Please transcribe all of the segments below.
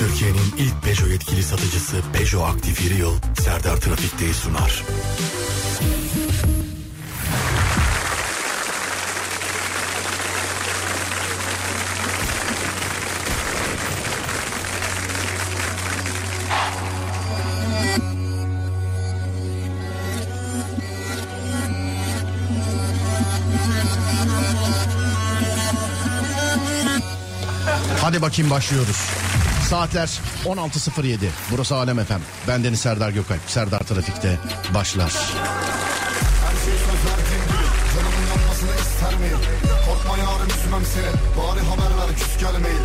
Türkiye'nin ilk Peugeot yetkili satıcısı Peugeot Aktif Yıl Serdar Trafik'teyi sunar. Hadi bakayım başlıyoruz. Saatler 16.07. Burası Alem Efem. Ben Deniz Serdar Gökalp. Serdar Trafik'te başlar. Korkma yarın üzmem seni Bari haber ver küs gelmeyin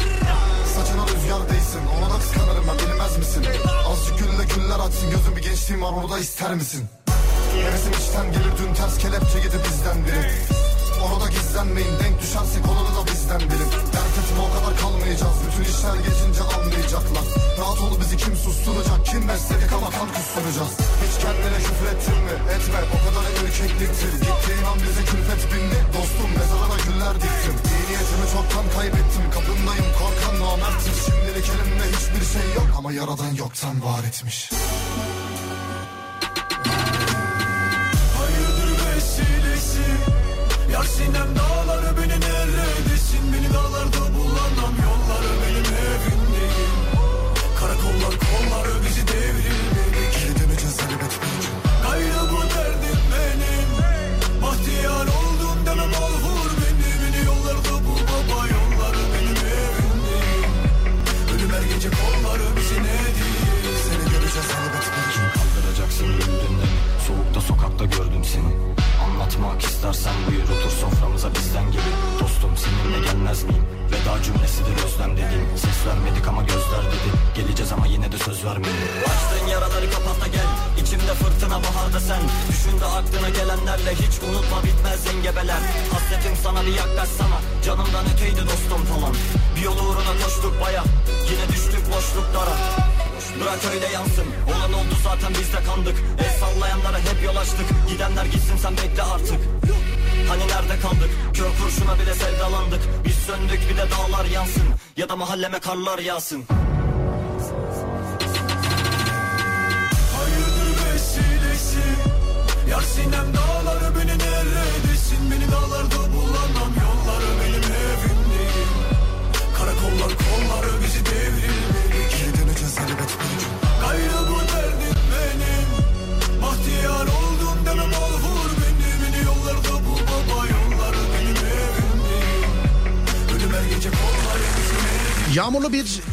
Saçına rüzgar değsin Ona da kıskanırım ben bilmez misin? Azıcık gülle güller açsın Gözüm bir gençliğim var onu ister misin? Hevesim içten gelir dün ters kelepçe gidip bizden biri Orada gizlenmeyin denk düşersek olanı da bizden bilin Dert etme o kadar kalmayacağız. Bütün işler geçince anlayacaklar. Rahat ol bizi kim susturacak? Kim besledik ama kan kusturacağız. Hiç kendine küfür ettin mi? Etme o kadar ürkekliktir Gittiğin an bize külfet bindi. Dostum mezarına güller diktim. İyi niyetimi çoktan kaybettim. Kapındayım korkan namerttir. Şimdilik elimde hiçbir şey yok. Ama yaradan yoktan var etmiş. Hayırdır vesilesi? Yar sinem dağları istersen buyur otur soframıza bizden gibi. Dostum seninle gelmez miyim? Veda cümlesidir özlem dediğim. Ses vermedik ama gözler dedi. Geleceğiz ama yine de söz vermedim Açtığın yaraları kapat da gel. İçimde fırtına baharda sen. Düşün de aklına gelenlerle hiç unutma bitmez engebeler Hasretim sana bir yaklaşsana Canımdan öteydi dostum falan Bir yol uğruna koştuk baya. Yine düştük boşluklara Bırak öyle yansın. Olan oldu zaten biz de kandık. El sallayanlara hep yol açtık. Gidenler gitsin sen bekle artık. Hani nerede kaldık? Kör kurşuna bile sevdalandık. Biz söndük bir de dağlar yansın. Ya da mahalleme karlar yağsın. Hayırdır vesilesi Yar sinem dağları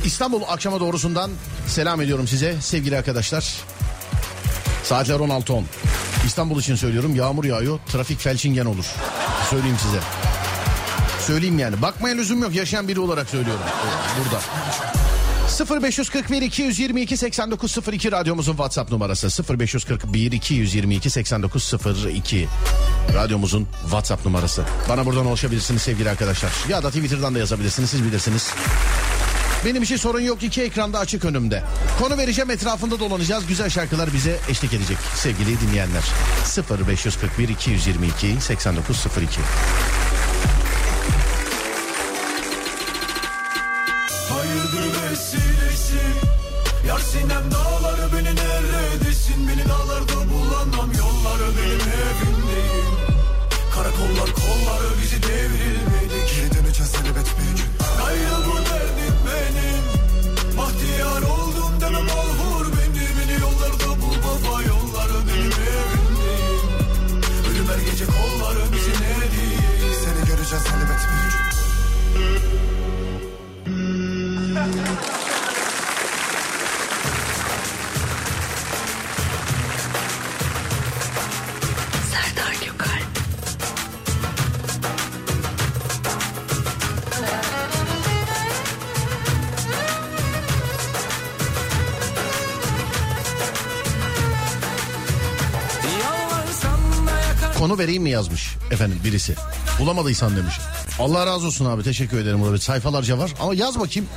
İstanbul akşama doğrusundan selam ediyorum size sevgili arkadaşlar. Saatler 16.10. İstanbul için söylüyorum yağmur yağıyor trafik felçingen olur. Söyleyeyim size. Söyleyeyim yani bakmaya lüzum yok yaşayan biri olarak söylüyorum e, burada. 0541 222 8902 radyomuzun WhatsApp numarası 0541 222 8902 radyomuzun WhatsApp numarası. Bana buradan ulaşabilirsiniz sevgili arkadaşlar. Ya da Twitter'dan da yazabilirsiniz siz bilirsiniz. Benim için sorun yok iki ekranda açık önümde. Konu vereceğim etrafında dolanacağız. Güzel şarkılar bize eşlik edecek sevgili dinleyenler. 0541 222 8902 Hayırdır vesilesi Yar sinem dağları beni neredesin Beni dağlarda bulanam yolları benim evim değil Karakollar kolları demem olur beni Beni yollarda bul baba yolları benim Ölüm her gece kolları ne değil. Seni göreceğiz elbet bir Konu vereyim mi yazmış efendim birisi. Bulamadıysan demiş. Allah razı olsun abi teşekkür ederim. Burada sayfalarca var ama yaz bakayım.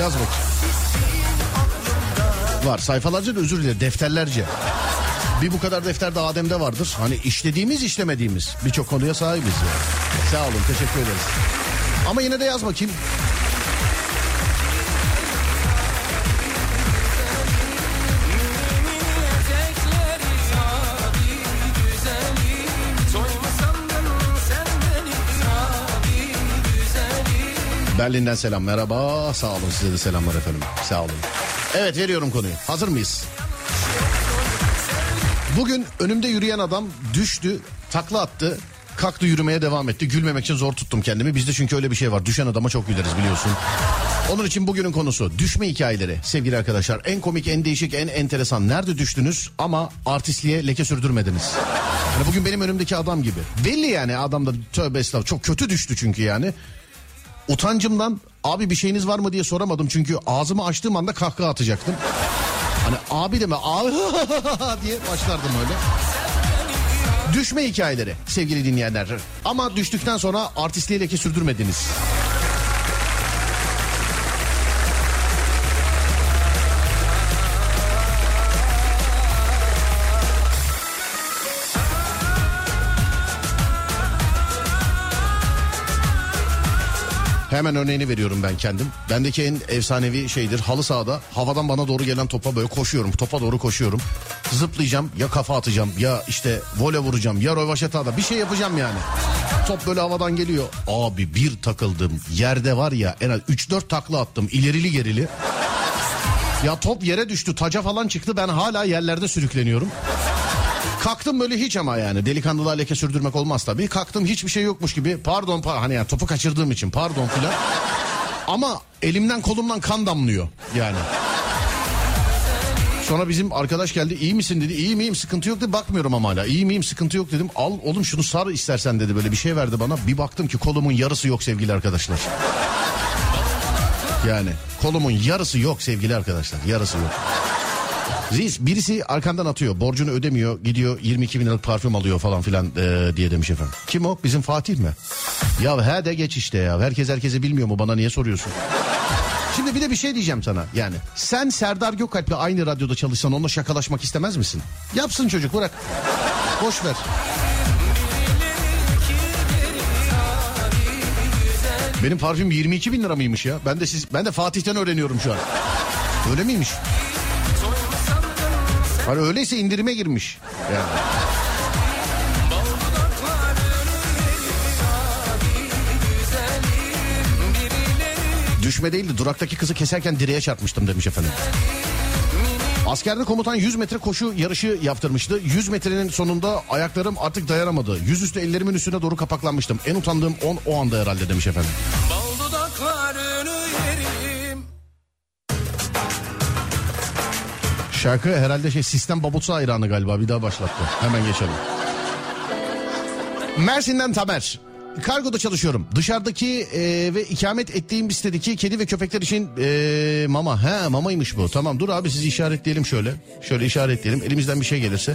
Yaz bakayım. Var sayfalarca da özür dilerim defterlerce. Bir bu kadar defter de Adem'de vardır. Hani işlediğimiz işlemediğimiz birçok konuya sahibiz. Yani. Sağ olun teşekkür ederiz. Ama yine de yaz bakayım. Berlin'den selam merhaba. Sağ olun size de selamlar efendim. Sağ olun. Evet veriyorum konuyu. Hazır mıyız? Bugün önümde yürüyen adam düştü, takla attı, kalktı yürümeye devam etti. Gülmemek için zor tuttum kendimi. Bizde çünkü öyle bir şey var. Düşen adama çok güleriz biliyorsun. Onun için bugünün konusu düşme hikayeleri sevgili arkadaşlar. En komik, en değişik, en enteresan. Nerede düştünüz ama artistliğe leke sürdürmediniz. Yani bugün benim önümdeki adam gibi. Belli yani adam da tövbe estağfurullah çok kötü düştü çünkü yani. Utancımdan abi bir şeyiniz var mı diye soramadım. Çünkü ağzımı açtığım anda kahkaha atacaktım. Hani abi deme abi diye başlardım öyle. Düşme hikayeleri sevgili dinleyenler. Ama düştükten sonra artistliğe leke sürdürmediniz. Hemen örneğini veriyorum ben kendim. Bendeki en efsanevi şeydir halı sahada havadan bana doğru gelen topa böyle koşuyorum. Topa doğru koşuyorum. Zıplayacağım ya kafa atacağım ya işte vole vuracağım ya rövaşatada bir şey yapacağım yani. Top böyle havadan geliyor. Abi bir takıldım yerde var ya en az 3-4 takla attım ilerili gerili. Ya top yere düştü taca falan çıktı ben hala yerlerde sürükleniyorum. Kalktım böyle hiç ama yani delikanlılığa leke sürdürmek olmaz tabii. Kalktım hiçbir şey yokmuş gibi pardon pa hani yani topu kaçırdığım için pardon filan. Ama elimden kolumdan kan damlıyor yani. Sonra bizim arkadaş geldi iyi misin dedi. İyiyim iyiyim sıkıntı yok dedi. Bakmıyorum ama hala. İyiyim iyiyim sıkıntı yok dedim. Al oğlum şunu sar istersen dedi. Böyle bir şey verdi bana. Bir baktım ki kolumun yarısı yok sevgili arkadaşlar. Yani kolumun yarısı yok sevgili arkadaşlar. Yarısı yok. Reis birisi arkandan atıyor borcunu ödemiyor gidiyor 22 bin liralık parfüm alıyor falan filan e, diye demiş efendim. Kim o bizim Fatih mi? Ya he de geç işte ya herkes herkese bilmiyor mu bana niye soruyorsun? Şimdi bir de bir şey diyeceğim sana yani sen Serdar Gökalp'le aynı radyoda çalışsan onunla şakalaşmak istemez misin? Yapsın çocuk bırak boş ver. Benim parfüm 22 bin lira mıymış ya? Ben de siz, ben de Fatih'ten öğreniyorum şu an. Öyle miymiş? Hani öyleyse indirime girmiş. Yani. Düşme değildi duraktaki kızı keserken direğe çarpmıştım demiş efendim. Askerde komutan 100 metre koşu yarışı yaptırmıştı. 100 metrenin sonunda ayaklarım artık dayanamadı. Yüzüstü ellerimin üstüne doğru kapaklanmıştım. En utandığım 10 o anda herhalde demiş efendim. Bal dudaklarını Şarkı herhalde şey sistem babutsa hayranı galiba bir daha başlattı. Hemen geçelim. Mersin'den Tamer. Kargoda çalışıyorum. Dışarıdaki e, ve ikamet ettiğim sitedeki kedi ve köpekler için e, mama. He mamaymış bu. Tamam dur abi sizi işaretleyelim şöyle. Şöyle işaretleyelim. Elimizden bir şey gelirse.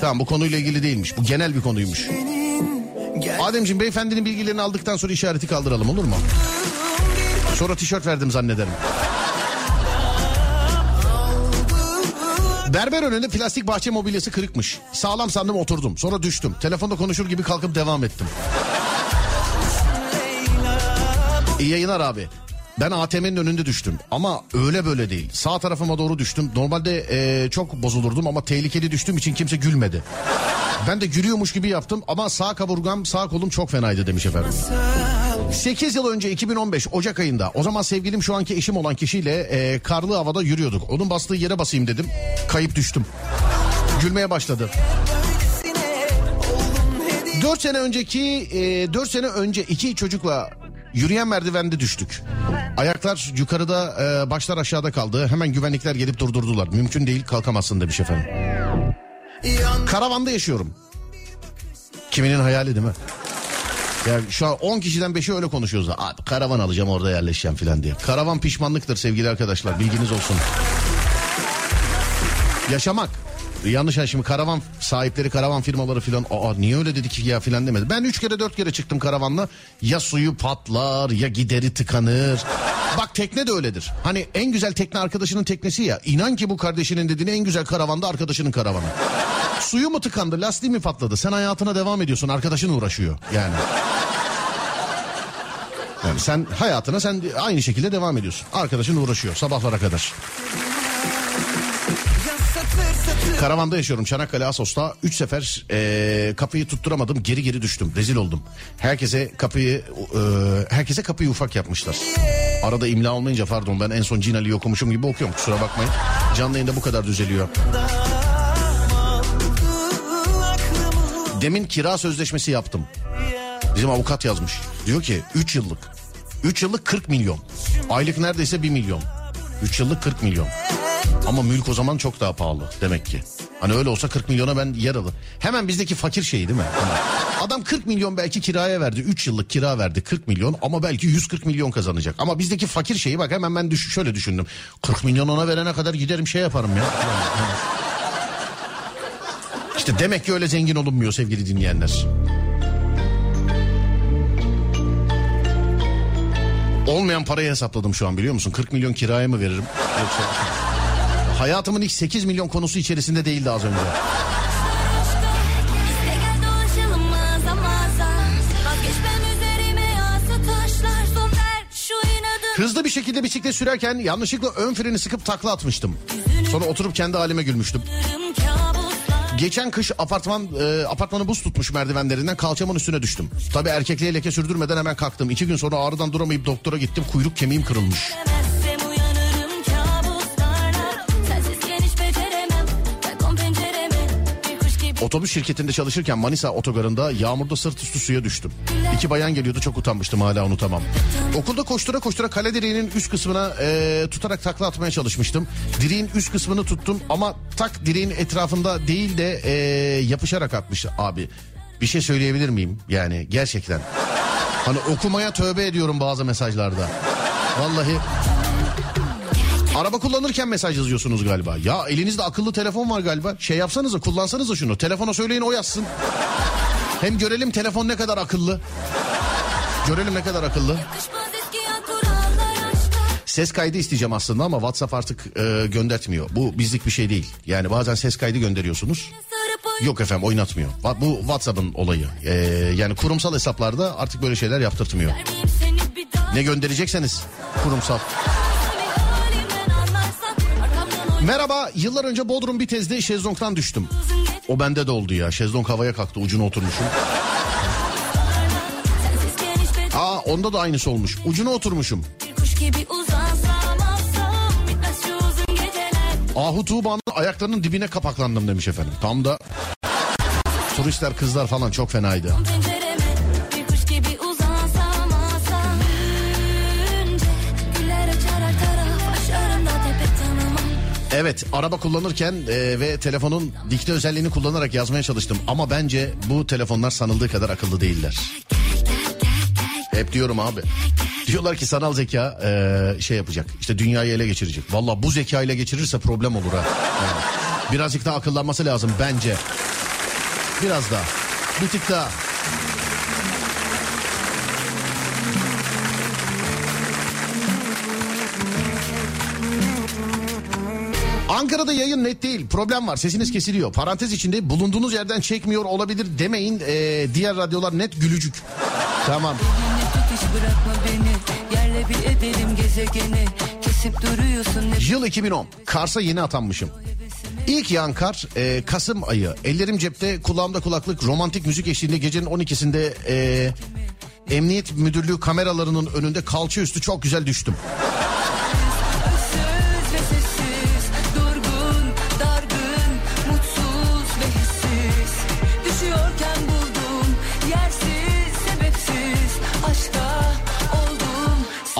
Tamam bu konuyla ilgili değilmiş. Bu genel bir konuymuş. Ademciğim beyefendinin bilgilerini aldıktan sonra işareti kaldıralım olur mu? Sonra tişört verdim zannederim. Berber önünde plastik bahçe mobilyası kırıkmış. Sağlam sandım oturdum. Sonra düştüm. Telefonda konuşur gibi kalkıp devam ettim. İyi yayınlar abi. Ben ATM'nin önünde düştüm ama öyle böyle değil. Sağ tarafıma doğru düştüm. Normalde e, çok bozulurdum ama tehlikeli düştüğüm için kimse gülmedi. Ben de gülüyormuş gibi yaptım ama sağ kaburgam sağ kolum çok fenaydı demiş efendim. 8 yıl önce 2015 Ocak ayında o zaman sevgilim şu anki eşim olan kişiyle e, karlı havada yürüyorduk. Onun bastığı yere basayım dedim. Kayıp düştüm. Gülmeye başladı. 4 sene önceki e, 4 sene önce iki çocukla yürüyen merdivende düştük. Ayaklar yukarıda e, başlar aşağıda kaldı. Hemen güvenlikler gelip durdurdular. Mümkün değil kalkamazsın demiş efendim. Karavanda yaşıyorum. Kiminin hayali değil mi? Ya şu an 10 kişiden 5'i öyle konuşuyoruz. Abi karavan alacağım orada yerleşeceğim falan diye. Karavan pişmanlıktır sevgili arkadaşlar bilginiz olsun. Yaşamak. Yanlış yani şimdi karavan sahipleri karavan firmaları filan aa niye öyle dedik ya filan demedi. Ben üç kere dört kere çıktım karavanla ya suyu patlar ya gideri tıkanır. Bak tekne de öyledir. Hani en güzel tekne arkadaşının teknesi ya. İnan ki bu kardeşinin dediğine en güzel karavanda arkadaşının karavanı. Suyu mu tıkandı lastiği mi patladı sen hayatına devam ediyorsun arkadaşın uğraşıyor yani. Yani sen hayatına sen aynı şekilde devam ediyorsun. Arkadaşın uğraşıyor sabahlara kadar. Karavanda yaşıyorum Çanakkale Asos'ta. Üç sefer e, kapıyı tutturamadım geri geri düştüm. Rezil oldum. Herkese kapıyı e, herkese kapıyı ufak yapmışlar. Arada imla olmayınca pardon ben en son Cinali'yi okumuşum gibi okuyorum kusura bakmayın. Canlı yayında bu kadar düzeliyor. Demin kira sözleşmesi yaptım. Bizim avukat yazmış. Diyor ki 3 yıllık. 3 yıllık 40 milyon. Aylık neredeyse 1 milyon. 3 yıllık 40 milyon. Ama mülk o zaman çok daha pahalı demek ki. Hani öyle olsa 40 milyona ben yer alır. Hemen bizdeki fakir şeyi değil mi? Hani adam 40 milyon belki kiraya verdi. 3 yıllık kira verdi 40 milyon ama belki 140 milyon kazanacak. Ama bizdeki fakir şeyi bak hemen ben düş şöyle düşündüm. 40 milyon ona verene kadar giderim şey yaparım ya. İşte demek ki öyle zengin olunmuyor sevgili dinleyenler. Olmayan parayı hesapladım şu an biliyor musun? 40 milyon kiraya mı veririm? Yoksa... Hayatımın ilk 8 milyon konusu içerisinde değildi az önce. Hızlı bir şekilde bisiklet sürerken yanlışlıkla ön freni sıkıp takla atmıştım. Sonra oturup kendi halime gülmüştüm. Geçen kış apartman e, apartmanı buz tutmuş merdivenlerinden kalçamın üstüne düştüm. Tabi erkekliğe leke sürdürmeden hemen kalktım. İki gün sonra ağrıdan duramayıp doktora gittim. Kuyruk kemiğim kırılmış. Otobüs şirketinde çalışırken Manisa otogarında yağmurda sırt üstü suya düştüm. İki bayan geliyordu çok utanmıştım hala unutamam. Okulda koştura koştura kale direğinin üst kısmına e, tutarak takla atmaya çalışmıştım. Direğin üst kısmını tuttum ama tak direğin etrafında değil de e, yapışarak atmış abi. Bir şey söyleyebilir miyim? Yani gerçekten. Hani okumaya tövbe ediyorum bazı mesajlarda. Vallahi Araba kullanırken mesaj yazıyorsunuz galiba. Ya elinizde akıllı telefon var galiba. Şey yapsanıza kullansanıza şunu. Telefona söyleyin o yazsın. Hem görelim telefon ne kadar akıllı. Görelim ne kadar akıllı. Ses kaydı isteyeceğim aslında ama WhatsApp artık e, göndertmiyor. Bu bizlik bir şey değil. Yani bazen ses kaydı gönderiyorsunuz. Yok efendim oynatmıyor. Bu WhatsApp'ın olayı. E, yani kurumsal hesaplarda artık böyle şeyler yaptırtmıyor. Ne gönderecekseniz kurumsal. Merhaba yıllar önce Bodrum Bitez'de şezlongdan düştüm. O bende de oldu ya şezlong havaya kalktı ucuna oturmuşum. Aa onda da aynısı olmuş ucuna oturmuşum. Ahu Tuğba'nın ayaklarının dibine kapaklandım demiş efendim. Tam da turistler kızlar falan çok fenaydı. Evet araba kullanırken e, ve telefonun dikte özelliğini kullanarak yazmaya çalıştım. Ama bence bu telefonlar sanıldığı kadar akıllı değiller. Hep diyorum abi. Diyorlar ki sanal zeka e, şey yapacak. İşte dünyayı ele geçirecek. Valla bu zeka ile geçirirse problem olur ha. Yani birazcık daha akıllanması lazım bence. Biraz daha. Bir tık daha. Ankara'da yayın net değil. Problem var. Sesiniz kesiliyor. Parantez içinde bulunduğunuz yerden çekmiyor olabilir demeyin. Ee, diğer radyolar net gülücük. Tamam. Yıl 2010. Kars'a yeni atanmışım. İlk yağan kar e, Kasım ayı. Ellerim cepte, kulağımda kulaklık, romantik müzik eşliğinde gecenin 12'sinde e, Emniyet Müdürlüğü kameralarının önünde kalça üstü çok güzel düştüm.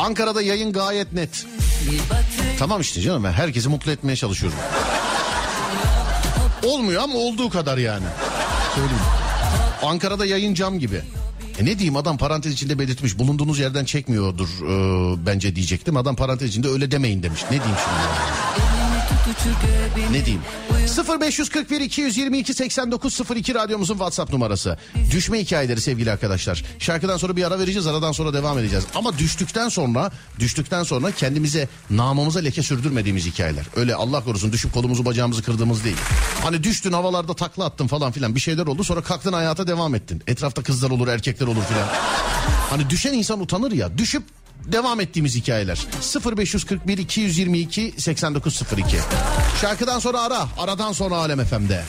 Ankara'da yayın gayet net. Tamam işte canım ben herkesi mutlu etmeye çalışıyorum. Olmuyor ama olduğu kadar yani. Söyleyeyim. Ankara'da yayın cam gibi. E ne diyeyim adam parantez içinde belirtmiş bulunduğunuz yerden çekmiyordur e, bence diyecektim. Adam parantez içinde öyle demeyin demiş. Ne diyeyim şimdi yani? Ne diyeyim? 0541 222 8902 radyomuzun WhatsApp numarası. Düşme hikayeleri sevgili arkadaşlar. Şarkıdan sonra bir ara vereceğiz, aradan sonra devam edeceğiz. Ama düştükten sonra, düştükten sonra kendimize, namımıza leke sürdürmediğimiz hikayeler. Öyle Allah korusun düşüp kolumuzu bacağımızı kırdığımız değil. Hani düştün havalarda takla attın falan filan bir şeyler oldu sonra kalktın hayata devam ettin. Etrafta kızlar olur, erkekler olur filan. Hani düşen insan utanır ya. Düşüp devam ettiğimiz hikayeler. 0541 222 8902. Şarkıdan sonra ara, aradan sonra Alem FM'de.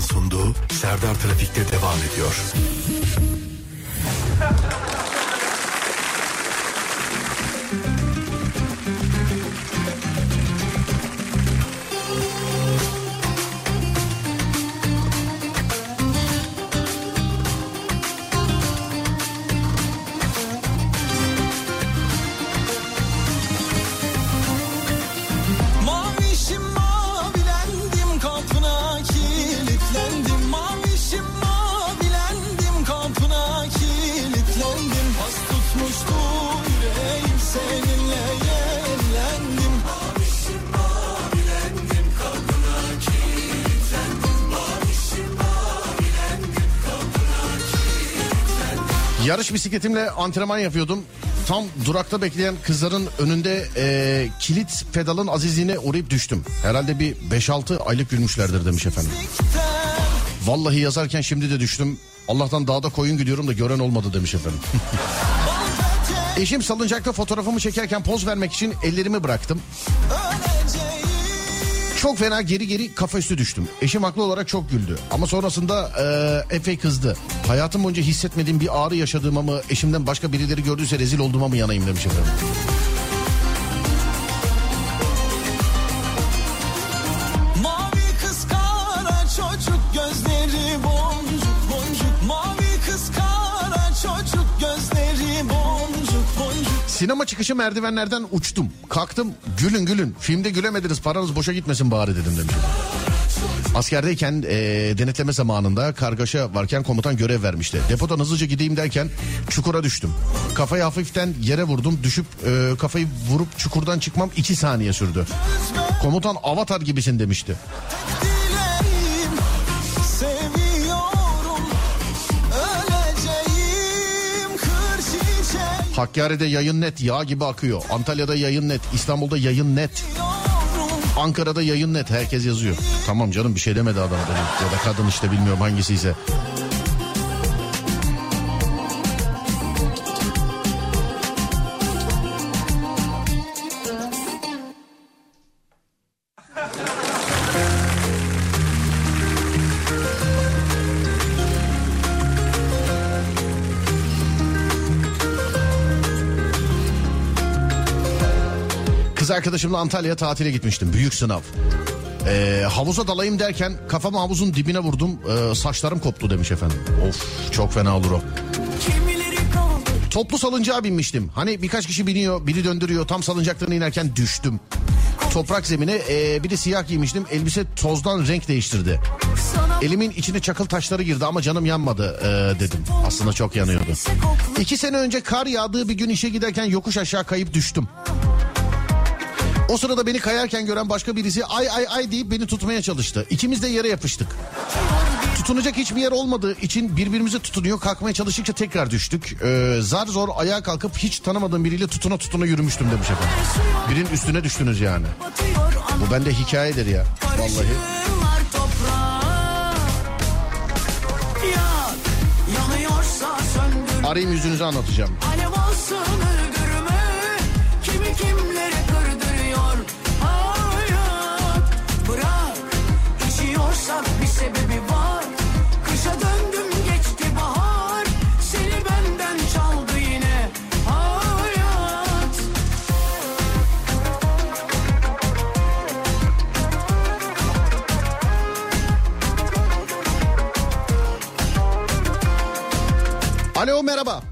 Sunduğu Serdar Trafik'te devam ediyor. Yarış bisikletimle antrenman yapıyordum. Tam durakta bekleyen kızların önünde e, kilit pedalın azizliğine uğrayıp düştüm. Herhalde bir 5-6 aylık gülmüşlerdir demiş efendim. Vallahi yazarken şimdi de düştüm. Allah'tan dağda koyun gidiyorum da gören olmadı demiş efendim. Eşim salıncakta fotoğrafımı çekerken poz vermek için ellerimi bıraktım. Çok fena geri geri kafa üstü düştüm. Eşim haklı olarak çok güldü. Ama sonrasında e, epey kızdı. Hayatım boyunca hissetmediğim bir ağrı yaşadığıma mı... ...eşimden başka birileri gördüyse rezil olduğuma mı yanayım demiş efendim. Sinema çıkışı merdivenlerden uçtum. Kalktım gülün gülün. Filmde gülemediniz paranız boşa gitmesin bari dedim demiş. Askerdeyken e, denetleme zamanında kargaşa varken komutan görev vermişti. Depodan hızlıca gideyim derken çukura düştüm. Kafayı hafiften yere vurdum. Düşüp e, kafayı vurup çukurdan çıkmam iki saniye sürdü. Komutan avatar gibisin demişti. Hakkari'de yayın net yağ gibi akıyor. Antalya'da yayın net. İstanbul'da yayın net. Ankara'da yayın net. Herkes yazıyor. Tamam canım bir şey demedi adam. da. Ya da kadın işte bilmiyorum hangisiyse. Arkadaşımla Antalya'ya tatile gitmiştim. Büyük sınav. Ee, havuza dalayım derken kafamı havuzun dibine vurdum. Ee, saçlarım koptu demiş efendim. Of çok fena olur o. Toplu salıncağa binmiştim. Hani birkaç kişi biniyor, biri döndürüyor. Tam salıncaktan inerken düştüm. Toprak zemine e, bir de siyah giymiştim. Elbise tozdan renk değiştirdi. Elimin içine çakıl taşları girdi ama canım yanmadı e, dedim. Aslında çok yanıyordu. İki sene önce kar yağdığı bir gün işe giderken yokuş aşağı kayıp düştüm. O sırada beni kayarken gören başka birisi ay ay ay deyip beni tutmaya çalıştı. İkimiz de yere yapıştık. Tutunacak hiçbir yer olmadığı için birbirimize tutunuyor. Kalkmaya çalıştıkça tekrar düştük. Ee, zar zor ayağa kalkıp hiç tanımadığım biriyle tutuna tutuna yürümüştüm demiş efendim. Birinin üstüne düştünüz yani. Bu bende hikayedir ya. Vallahi. Arayayım yüzünüzü anlatacağım. Alev olsun öldürme Kimi kimlere Alo merhaba.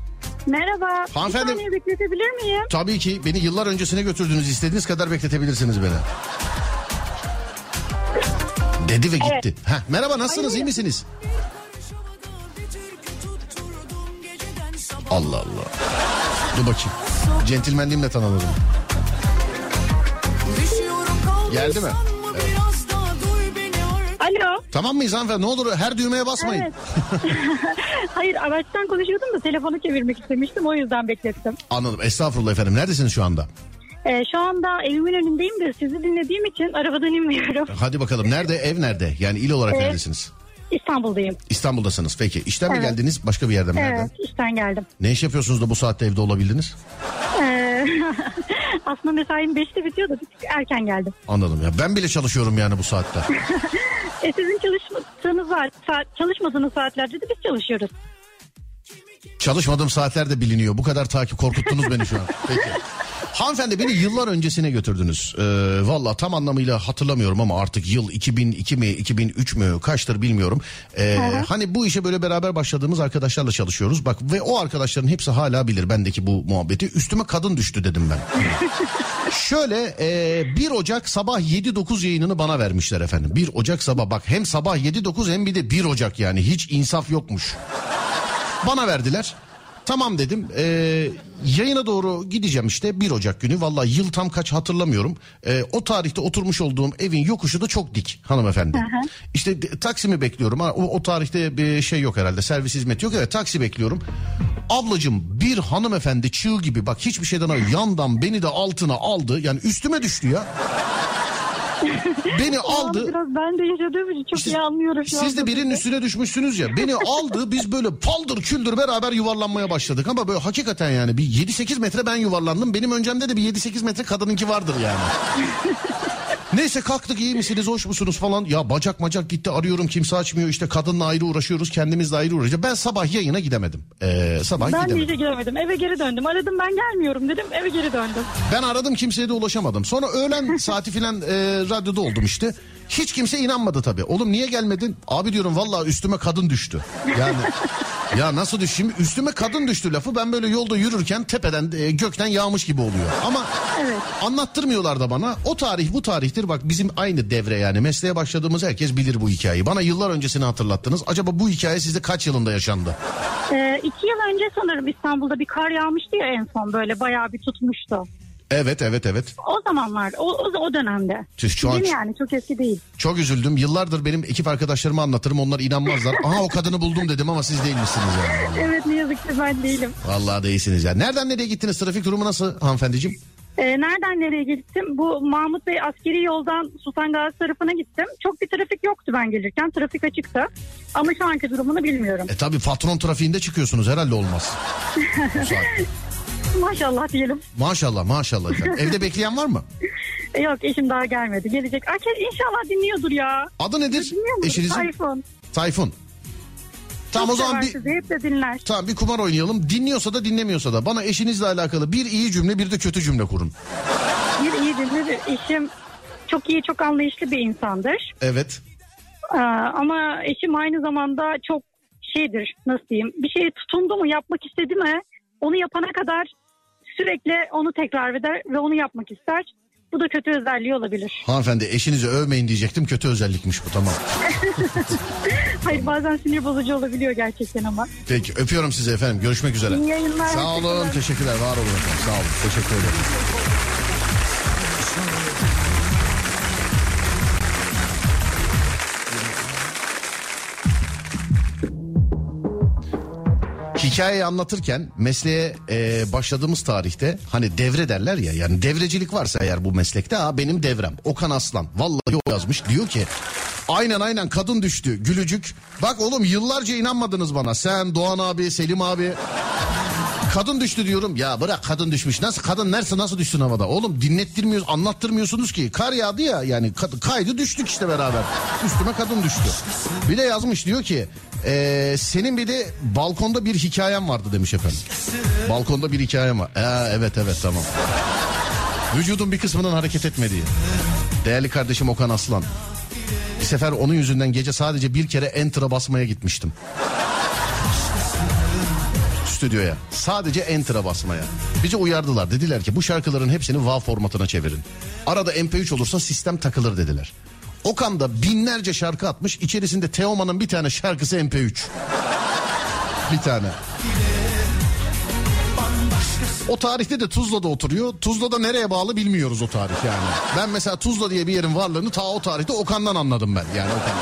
Merhaba. Hanımefendi. Bir saniye bekletebilir miyim? Tabii ki. Beni yıllar öncesine götürdünüz. İstediğiniz kadar bekletebilirsiniz beni. Dedi ve gitti. Evet. Heh, merhaba nasılsınız? Hayır. İyi misiniz? Allah Allah. Dur bakayım. Centilmenliğimle tanımadım. Geldi mi? Alo. Tamam mıyız hanımefendi? Ne olur her düğmeye basmayın. Evet. Hayır araçtan konuşuyordum da telefonu çevirmek istemiştim o yüzden beklettim. Anladım. Estağfurullah efendim. Neredesiniz şu anda? Ee, şu anda evimin önündeyim de sizi dinlediğim için arabadan inmiyorum. Hadi bakalım. Nerede? Ev nerede? Yani il olarak Evet. neredesiniz? İstanbul'dayım. İstanbul'dasınız. Peki. İşten mi Evet. geldiniz? Başka bir yerden mi? Nereden? Evet işten geldim. Ne iş yapıyorsunuz da bu saatte evde olabildiniz? Ee, aslında mesaim 5'te bitiyor da bir tık erken geldim. Anladım ya. Ben bile çalışıyorum yani bu saatte. E, sizin çalışmadığınız, saat, saat- çalışmadığınız saatlerde de biz çalışıyoruz. Çalışmadığım saatler de biliniyor. Bu kadar takip korkuttunuz beni şu an. Peki. Hanımefendi beni yıllar öncesine götürdünüz. Ee, Valla tam anlamıyla hatırlamıyorum ama artık yıl 2002 mi 2003 mü kaçtır bilmiyorum. Ee, hani bu işe böyle beraber başladığımız arkadaşlarla çalışıyoruz. Bak ve o arkadaşların hepsi hala bilir bendeki bu muhabbeti. Üstüme kadın düştü dedim ben. Şöyle e, 1 Ocak sabah 7-9 yayınını bana vermişler efendim. 1 Ocak sabah bak hem sabah 7-9 hem bir de 1 Ocak yani hiç insaf yokmuş. Bana verdiler. Tamam dedim. Ee, yayına doğru gideceğim işte 1 Ocak günü. Vallahi yıl tam kaç hatırlamıyorum. Ee, o tarihte oturmuş olduğum evin yokuşu da çok dik hanımefendi. İşte de- taksimi bekliyorum. O, o tarihte bir şey yok herhalde. Servis hizmeti yok. Evet taksi bekliyorum. Ablacım bir hanımefendi çığ gibi bak hiçbir şeyden hayır, yandan beni de altına aldı. Yani üstüme düştü ya. Beni aldı. Biraz ben de yaşadığım için çok İşte iyi anlıyorum şu Siz de birinin sizi. üstüne düşmüşsünüz ya. Beni aldı biz böyle paldır küldür beraber yuvarlanmaya başladık. Ama böyle hakikaten yani bir 7-8 metre ben yuvarlandım. Benim öncemde de bir 7-8 metre kadınınki vardır yani. Neyse kalktık iyi misiniz hoş musunuz falan. Ya bacak macak gitti arıyorum kimse açmıyor. İşte kadınla ayrı uğraşıyoruz kendimizle ayrı uğraşıyoruz. Ben sabah yayına gidemedim. Ee, sabah Ben de gidemedim. işe giremedim. Eve geri döndüm. Aradım ben gelmiyorum dedim. Eve geri döndüm. Ben aradım kimseye de ulaşamadım. Sonra öğlen saati filan e, radyoda oldum işte. Hiç kimse inanmadı tabii. Oğlum niye gelmedin? Abi diyorum vallahi üstüme kadın düştü. Yani ya nasıl düştü? Şimdi üstüme kadın düştü lafı ben böyle yolda yürürken tepeden e, gökten yağmış gibi oluyor. Ama Evet. anlattırmıyorlar da bana. O tarih bu tarihtir. Bak bizim aynı devre yani mesleğe başladığımız herkes bilir bu hikayeyi. Bana yıllar öncesini hatırlattınız. Acaba bu hikaye sizde kaç yılında yaşandı? Ee, iki yıl önce sanırım İstanbul'da bir kar yağmıştı ya en son böyle bayağı bir tutmuştu. Evet evet evet. O zamanlar, o, o, o dönemde. Tüh, şu an- Değil yani çok eski değil. Çok üzüldüm. Yıllardır benim ekip arkadaşlarıma anlatırım. Onlar inanmazlar. Aha o kadını buldum dedim ama siz değilmişsiniz yani. Evet ne yazık ki ben değilim. Vallahi değilsiniz ya. Nereden nereye gittiniz? Trafik durumu nasıl hanımefendiciğim? Ee, nereden nereye gittim? Bu Mahmut Bey askeri yoldan Sultan Gazi tarafına gittim. Çok bir trafik yoktu ben gelirken. Trafik açıktı. Ama şu anki durumunu bilmiyorum. E tabi patron trafiğinde çıkıyorsunuz herhalde olmaz. Maşallah diyelim. maşallah maşallah efendim. Evde bekleyen var mı? Yok eşim daha gelmedi. Gelecek. Ay, inşallah dinliyordur ya. Adı nedir Dinliyor eşinizin? Tayfun. Tayfun. Tamam o zaman bir hep de dinler. tamam bir kumar oynayalım. Dinliyorsa da dinlemiyorsa da bana eşinizle alakalı bir iyi cümle bir de kötü cümle kurun. Bir iyi dinlidir. Eşim çok iyi, çok anlayışlı bir insandır. Evet. Ee, ama eşim aynı zamanda çok şeydir, nasıl diyeyim, bir şeye tutundu mu, yapmak istedi mi, onu yapana kadar sürekli onu tekrar eder ve onu yapmak ister. Bu da kötü özelliği olabilir. Hanımefendi eşinizi övmeyin diyecektim. Kötü özellikmiş bu tamam. Hayır bazen sinir bozucu olabiliyor gerçekten ama. Peki öpüyorum sizi efendim. Görüşmek üzere. İyi yayınlar. Sağ olun. Teşekkürler. Var olun efendim. Sağ olun. Teşekkür ederim. Hikayeyi anlatırken mesleğe e, başladığımız tarihte hani devre derler ya yani devrecilik varsa eğer bu meslekte ha benim devrem Okan Aslan vallahi o yazmış diyor ki aynen aynen kadın düştü gülücük bak oğlum yıllarca inanmadınız bana sen Doğan abi Selim abi kadın düştü diyorum. Ya bırak kadın düşmüş. Nasıl kadın nerede nasıl düşsün havada? Oğlum dinlettirmiyoruz, anlattırmıyorsunuz ki. Kar yağdı ya yani kaydı düştük işte beraber. Üstüme kadın düştü. Bir de yazmış diyor ki "Ee, senin bir de balkonda bir hikayen vardı demiş efendim. Balkonda bir hikayem var. Ee, evet evet tamam. Vücudun bir kısmının hareket etmediği. Değerli kardeşim Okan Aslan. Bir sefer onun yüzünden gece sadece bir kere enter'a basmaya gitmiştim. stüdyoya. Sadece enter'a basmaya. Bizi uyardılar. Dediler ki bu şarkıların hepsini WAV formatına çevirin. Arada MP3 olursa sistem takılır dediler. Okan da binlerce şarkı atmış. İçerisinde Teoman'ın bir tane şarkısı MP3. bir tane. O tarihte de Tuzla'da oturuyor. Tuzla'da nereye bağlı bilmiyoruz o tarih yani. Ben mesela Tuzla diye bir yerin varlığını ta o tarihte Okan'dan anladım ben. Yani Okan.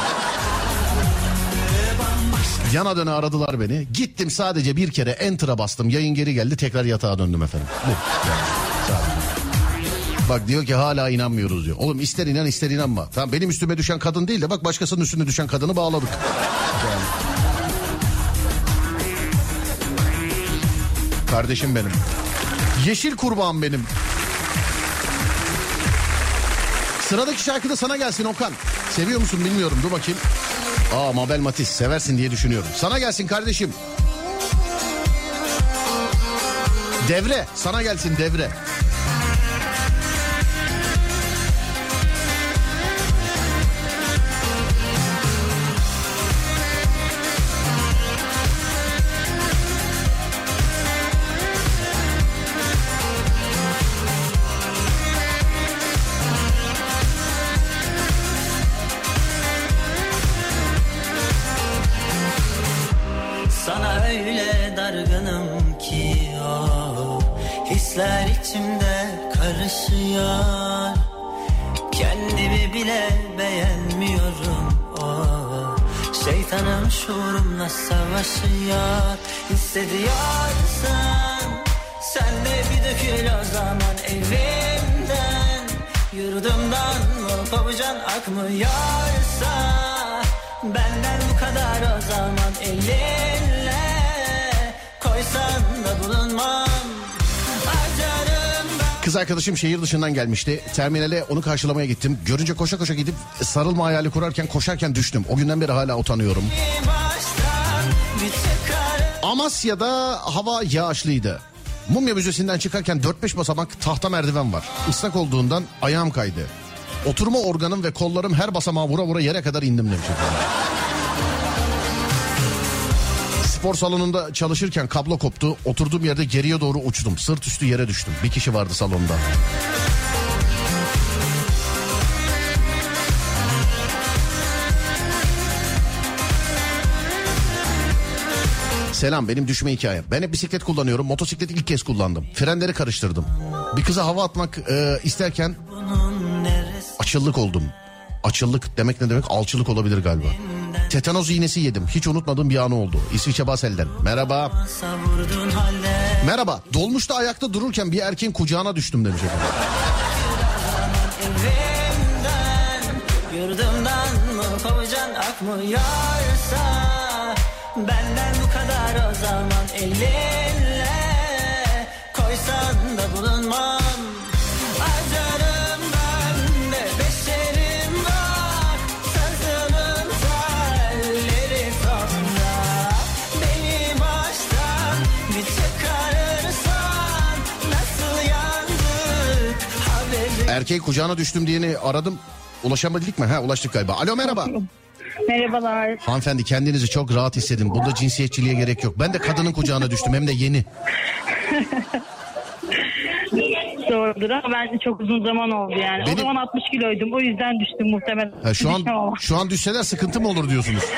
Yana döne aradılar beni. Gittim sadece bir kere enter'a bastım. Yayın geri geldi tekrar yatağa döndüm efendim. Bu. Yani, sadece. Bak diyor ki hala inanmıyoruz diyor. Oğlum ister inan ister inanma. Tamam benim üstüme düşen kadın değil de bak başkasının üstüne düşen kadını bağladık. Yani. Kardeşim benim. Yeşil kurbağam benim. Sıradaki şarkı da sana gelsin Okan. Seviyor musun bilmiyorum dur bakayım. Aa Mabel Matiz seversin diye düşünüyorum. Sana gelsin kardeşim. Devre sana gelsin devre. Savaşıyor Hissediyorsan Sen de bir dökül o zaman evimden Yurdumdan mı kovucan akmıyorsa Benden bu kadar o zaman elinle Koysan da bulunmam Kız arkadaşım şehir dışından gelmişti. Terminale onu karşılamaya gittim. Görünce koşa koşa gidip sarılma hayali kurarken koşarken düştüm. O günden beri hala utanıyorum. Amasya'da hava yağışlıydı. Mumya Müzesi'nden çıkarken 4-5 basamak tahta merdiven var. Islak olduğundan ayağım kaydı. Oturma organım ve kollarım her basamağa vura vura yere kadar indim demiş. Spor salonunda çalışırken kablo koptu. Oturduğum yerde geriye doğru uçtum. Sırt üstü yere düştüm. Bir kişi vardı salonda. Selam benim düşme hikayem. Ben hep bisiklet kullanıyorum. Motosikleti ilk kez kullandım. Frenleri karıştırdım. Bir kıza hava atmak e, isterken açıllık oldum. Açıllık demek ne demek? Alçılık olabilir galiba. Tetanoz iğnesi yedim. Hiç unutmadığım bir anı oldu. İsviçre Basel'den. Merhaba. Merhaba. Dolmuşta ayakta dururken bir erkeğin kucağına düştüm demiş efendim. Yurdumdan mı kovucan akmıyorsa Benden kadar o zaman elinle Koysan da bulunmam Harcarım ben de beşerim var Sazının telleri sonra Beni baştan bir çıkarırsan Nasıl yandık haberi Erkeği kucağına düştüm diyeni aradım. Ulaşamadık mı? Ha ulaştık galiba. Alo merhaba. Merhabalar. Hanımefendi kendinizi çok rahat hissedin. Burada cinsiyetçiliğe gerek yok. Ben de kadının kucağına düştüm hem de yeni. Doğrudur ama ben çok uzun zaman oldu yani. Benim- O zaman 60 kiloydum. O yüzden düştüm muhtemelen. Ha, şu an şu an düşseler sıkıntı mı olur diyorsunuz?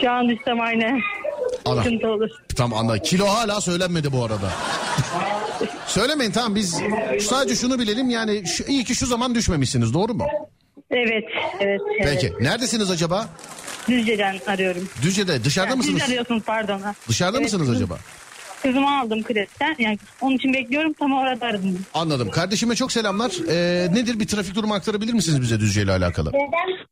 Şu an düşsem aynı. Ana. Sıkıntı olur. Tamam anladım. Kilo hala söylenmedi bu arada. Söylemeyin tamam biz sadece şunu bilelim yani şu, iyi ki şu zaman düşmemişsiniz doğru mu? Evet, evet. Peki neredesiniz acaba? Düzce'den arıyorum. Düzce'de dışarıda Yani mısınız? Siz arıyorsunuz pardon. Ha. Dışarıda Evet, mısınız kızım- acaba? Kızımı aldım kresten. Yani onun için bekliyorum tam orada aradım. Anladım. Kardeşime çok selamlar. Ee, nedir bir trafik durumu aktarabilir misiniz bize Düzce ile alakalı?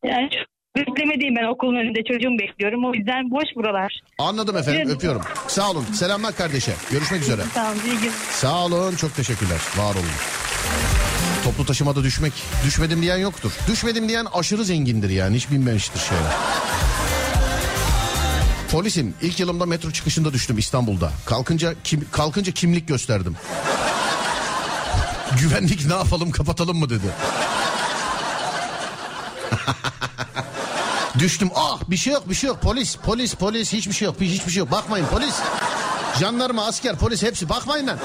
Yani çok beklemediğim ben okulun önünde çocuğumu bekliyorum. O yüzden boş buralar. Anladım efendim Evet. öpüyorum. Sağ olun. Selamlar kardeşe. Görüşmek üzere. Tamam iyi günler. Sağ olun çok teşekkürler. Var olun. Toplu taşımada düşmek. Düşmedim diyen yoktur. Düşmedim diyen aşırı zengindir yani. Hiç bilmemiştir şeyler. Polisim ilk yılımda metro çıkışında düştüm İstanbul'da. Kalkınca kim, kalkınca kimlik gösterdim. Güvenlik ne yapalım kapatalım mı dedi. Düştüm ah bir şey yok bir şey yok polis polis polis hiçbir şey yok hiçbir şey yok bakmayın polis Jandarma, asker, polis hepsi bakmayın lan.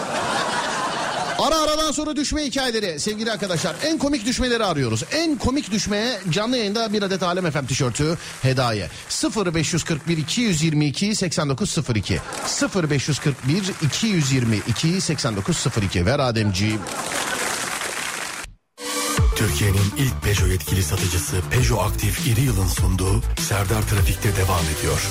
Ara aradan sonra düşme hikayeleri sevgili arkadaşlar. En komik düşmeleri arıyoruz. En komik düşmeye canlı yayında bir adet Alem FM tişörtü hediye. 0541 222 8902 0541 222 8902 ver Ademciğim. Türkiye'nin ilk Peugeot yetkili satıcısı Peugeot Aktif İri Yıl'ın sunduğu Serdar Trafik'te devam ediyor.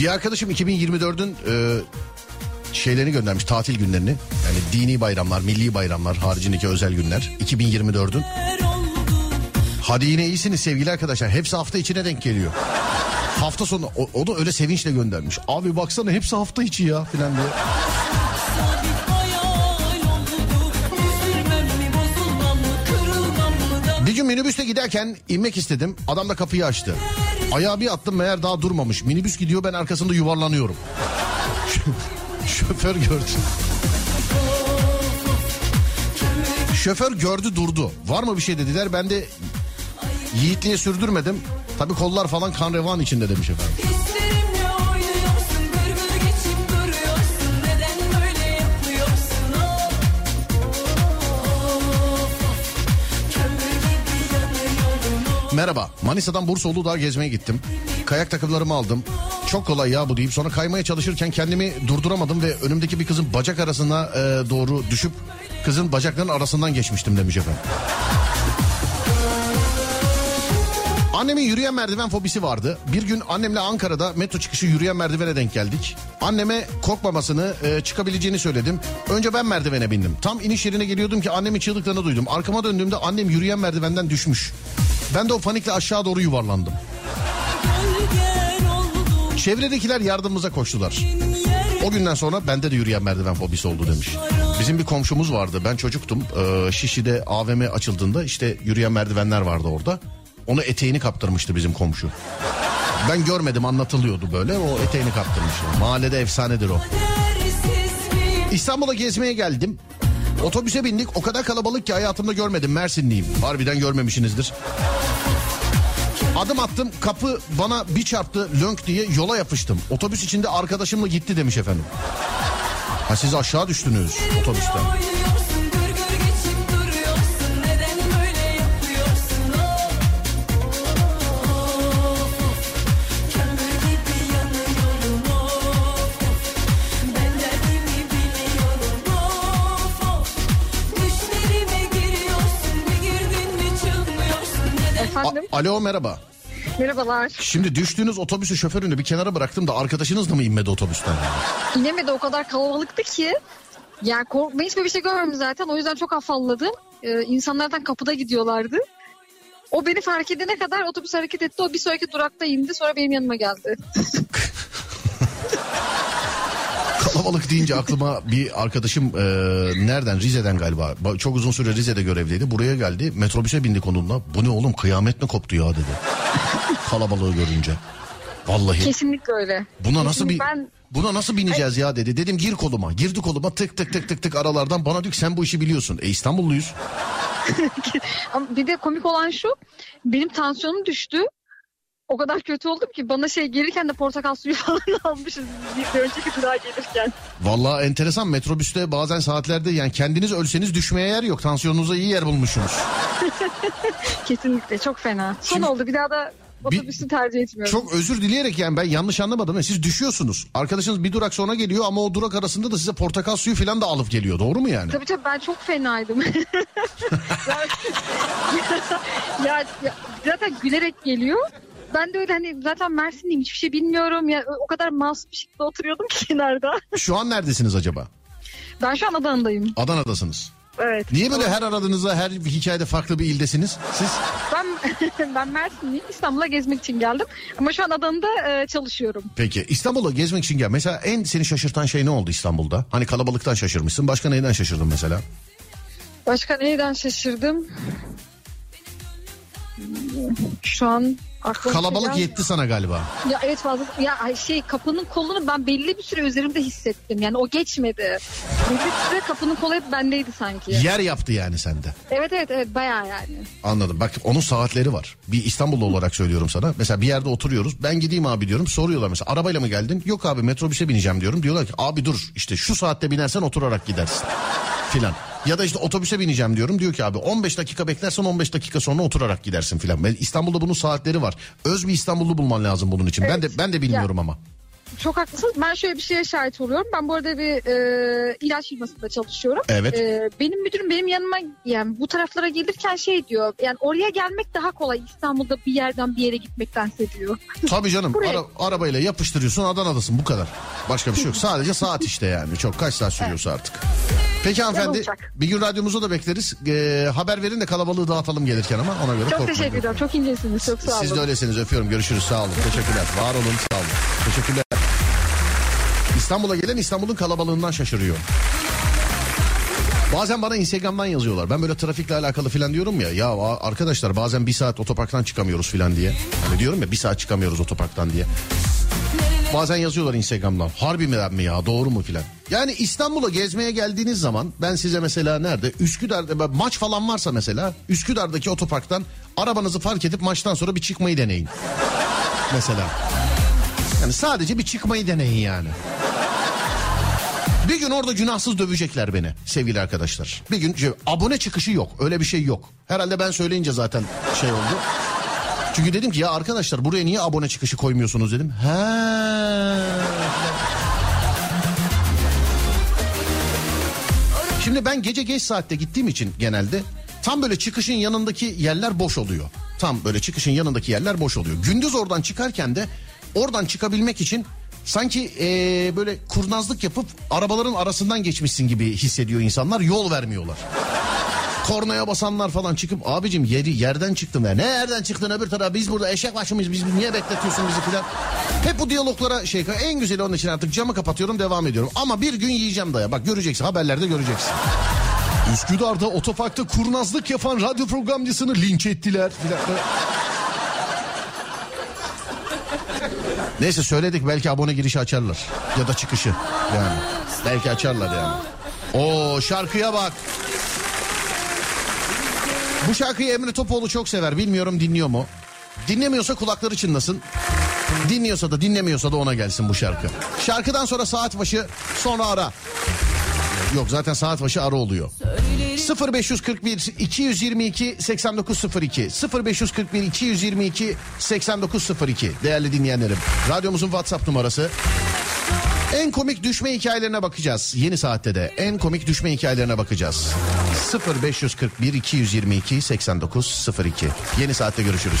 Bir arkadaşım 2024'ün e, şeylerini göndermiş tatil günlerini. Yani dini bayramlar, milli bayramlar haricindeki özel günler. 2024'ün. Hadi yine iyisiniz sevgili arkadaşlar. Hepsi hafta içine denk geliyor. Hafta sonu o, o da öyle sevinçle göndermiş. Abi baksana hepsi hafta içi ya filan diye. Bir gün minibüste giderken inmek istedim. Adam da kapıyı açtı. Ayağı bir attım meğer daha durmamış. Minibüs gidiyor ben arkasında yuvarlanıyorum. Şoför gördü. Şoför gördü durdu. Var mı bir şey dediler. Ben de yiğitliğe sürdürmedim. Tabii kollar falan kan revan içinde demiş efendim. Merhaba. Manisa'dan Bursa Uludağ'a gezmeye gittim. Kayak takımlarımı aldım. Çok kolay ya bu deyip sonra kaymaya çalışırken kendimi durduramadım ve önümdeki bir kızın bacak arasına e, doğru düşüp kızın bacaklarının arasından geçmiştim demiş efendim. Annemin yürüyen merdiven fobisi vardı. Bir gün annemle Ankara'da metro çıkışı yürüyen merdivene denk geldik. Anneme korkmamasını, e, çıkabileceğini söyledim. Önce ben merdivene bindim. Tam iniş yerine geliyordum ki annemin çığlıklarını duydum. Arkama döndüğümde annem yürüyen merdivenden düşmüş. Ben de o panikle aşağı doğru yuvarlandım. Çevredekiler yardımımıza koştular. O günden sonra bende de yürüyen merdiven fobisi oldu demiş. Bizim bir komşumuz vardı. Ben çocuktum. Ee, Şişli'de AVM açıldığında işte yürüyen merdivenler vardı orada. Onu eteğini kaptırmıştı bizim komşu. Ben görmedim anlatılıyordu böyle. O eteğini kaptırmıştı. Mahallede efsanedir o. İstanbul'a gezmeye geldim. Otobüse bindik. O kadar kalabalık ki hayatımda görmedim. Mersinliyim. Harbiden görmemişsinizdir. Adım attım kapı bana bir çarptı lönk diye yola yapıştım. Otobüs içinde arkadaşımla gitti demiş efendim. Ha siz aşağı düştünüz otobüsten. Alo merhaba. Merhabalar. Şimdi düştüğünüz otobüsü şoförünü bir kenara bıraktım da arkadaşınız da mı inmedi otobüsten? İnemedi o kadar kalabalıktı ki. Yani korkma hiçbir bir şey görmedim zaten. O yüzden çok afalladım. Ee, insanlardan kapıda gidiyorlardı. O beni fark edene kadar otobüs hareket etti. O bir sonraki durakta indi. Sonra benim yanıma geldi. Kalabalık deyince aklıma bir arkadaşım e, nereden? Rize'den galiba. Ba- çok uzun süre Rize'de görevliydi buraya geldi. Metrobüse bindik onunla bu ne oğlum? Kıyamet mi koptu ya dedi. Kalabalığı görünce. Vallahi. Kesinlikle öyle. buna nasıl bir Ben buna nasıl bineceğiz ya dedi. Dedim gir koluma. Girdi koluma tık tık tık tık tık aralardan. Bana diyor sen bu işi biliyorsun. E İstanbulluyuz. Bir de komik olan şu. Benim tansiyonum düştü. O kadar kötü oldum ki bana şey gelirken de portakal suyu falan almışız bir önceki durağa gelirken. Vallahi enteresan metrobüste bazen saatlerde yani kendiniz ölseniz düşmeye yer yok tansiyonunuza iyi yer bulmuşsunuz Kesinlikle çok fena. Son Şimdi- oldu bir daha da otobüsü tercih etmiyorum. Çok özür dileyerek yani ben yanlış anlamadım. ya. Siz düşüyorsunuz. Arkadaşınız bir durak sonra geliyor ama o durak arasında da size portakal suyu falan da alıp geliyor. Doğru mu yani? Tabii tabii ben çok fenaydım. ya, ya, ya zaten gülerek geliyor. Ben de öyle hani zaten Mersinliyim hiçbir şey bilmiyorum. Ya o kadar masum bir şekilde oturuyordum ki kenarda. Şu an neredesiniz acaba? Ben şu an Adana'dayım. Adana'dasınız. Evet. Niye böyle her aradığınızda her hikayede farklı bir ildesiniz? Siz Ben ben Mersinliyim. İstanbul'a gezmek için geldim. Ama şu an Adana'da e, çalışıyorum. peki İstanbul'a gezmek için gel. Mesela en seni şaşırtan şey ne oldu İstanbul'da? Hani kalabalıktan şaşırmışsın. Başka neyden şaşırdın mesela? Başka neyden şaşırdım? Şu an Aklıma Kalabalık bir şey yetti sana galiba. Ya evet fazla ya şey kapının kolunu ben belli bir süre üzerimde hissettim. Yani o geçmedi. Belli bir süre kapının kolu hep bendeydi sanki. Yer yaptı yani sende. Evet evet evet bayağı yani. Anladım. Bak onun saatleri var. Bir İstanbullu olarak söylüyorum sana. Mesela bir yerde oturuyoruz. Ben gideyim abi diyorum. Soruyorlar mesela arabayla mı geldin? Yok abi metrobüse bineceğim diyorum. Diyorlar ki abi dur işte şu saatte binersen oturarak gidersin. Filan. Ya da işte otobüse bineceğim diyorum. Diyor ki abi 15 dakika beklersen 15 dakika sonra oturarak gidersin filan. İstanbul'da bunun saatleri var. Öz bir İstanbullu bulman lazım bunun için. Ben de ben de bilmiyorum ama. Çok haklısınız. Ben şöyle bir şeye şahit oluyorum. Ben bu arada bir e, ilaç firmasında çalışıyorum. Evet. E, benim müdürüm benim yanıma yani bu taraflara gelirken şey diyor. Yani oraya gelmek daha kolay İstanbul'da bir yerden bir yere gitmektense diyor. Tabii canım ara- arabayla yapıştırıyorsun Adana'dasın bu kadar. Başka bir şey yok. Sadece saat işte yani. Çok kaç saat sürüyorsa artık. Peki hanımefendi bir gün radyomuza da bekleriz. Ee, haber verin de kalabalığı dağıtalım gelirken ama ona göre Çok teşekkür ederim. Çok incesiniz. Çok sağ olun. Siz de öylesiniz öpüyorum görüşürüz sağ olun teşekkürler var olun sağ olun teşekkürler. İstanbul'a gelen İstanbul'un kalabalığından şaşırıyor. Bazen bana Instagram'dan yazıyorlar. Ben böyle trafikle alakalı filan diyorum ya. Ya arkadaşlar bazen bir saat otoparktan çıkamıyoruz filan diye. Hani diyorum ya bir saat çıkamıyoruz otoparktan diye. Bazen yazıyorlar Instagram'dan. Harbi mi mi ya doğru mu filan. Yani İstanbul'a gezmeye geldiğiniz zaman ben size mesela nerede Üsküdar'da maç falan varsa mesela Üsküdar'daki otoparktan arabanızı fark edip maçtan sonra bir çıkmayı deneyin. mesela. Yani sadece bir çıkmayı deneyin yani. Bir gün orada günahsız dövecekler beni sevgili arkadaşlar. Bir gün şey, abone çıkışı yok öyle bir şey yok. Herhalde ben söyleyince zaten şey oldu. Çünkü dedim ki ya arkadaşlar buraya niye abone çıkışı koymuyorsunuz dedim. He. Şimdi ben gece geç saatte gittiğim için genelde tam böyle çıkışın yanındaki yerler boş oluyor. Tam böyle çıkışın yanındaki yerler boş oluyor. Gündüz oradan çıkarken de oradan çıkabilmek için sanki eee, böyle kurnazlık yapıp arabaların arasından geçmişsin gibi hissediyor insanlar. Yol vermiyorlar kornaya basanlar falan çıkıp abicim yeri yerden çıktım ya. Ne yerden çıktın öbür tarafa biz burada eşek başımız biz niye bekletiyorsun bizi filan. Hep bu diyaloglara şey en güzeli onun için artık camı kapatıyorum devam ediyorum. Ama bir gün yiyeceğim daya bak göreceksin haberlerde göreceksin. Üsküdar'da otoparkta kurnazlık yapan radyo programcısını linç ettiler. filan. Neyse söyledik belki abone girişi açarlar. Ya da çıkışı yani. Belki açarlar yani. O şarkıya bak. Bu şarkıyı Emre Topoğlu çok sever. Bilmiyorum dinliyor mu? Dinlemiyorsa kulakları çınlasın. Dinliyorsa da dinlemiyorsa da ona gelsin bu şarkı. Şarkıdan sonra saat başı sonra ara. Yok zaten saat başı ara oluyor. 0541 222 8902 0541 222 8902 değerli dinleyenlerim. Radyomuzun WhatsApp numarası. En komik düşme hikayelerine bakacağız. Yeni saatte de en komik düşme hikayelerine bakacağız. 0541 222 8902. Yeni saatte görüşürüz.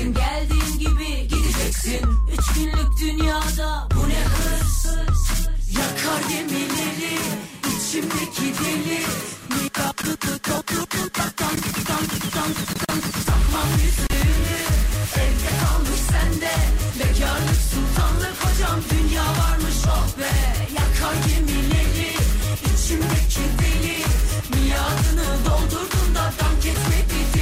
Çekirdeksin Geldiğin gibi gideceksin Üç günlük dünyada bu ne hırs Yakar gemileri içimdeki deli Takmam yüzüğünü evde kalmış oh doldurdun da dank etmedi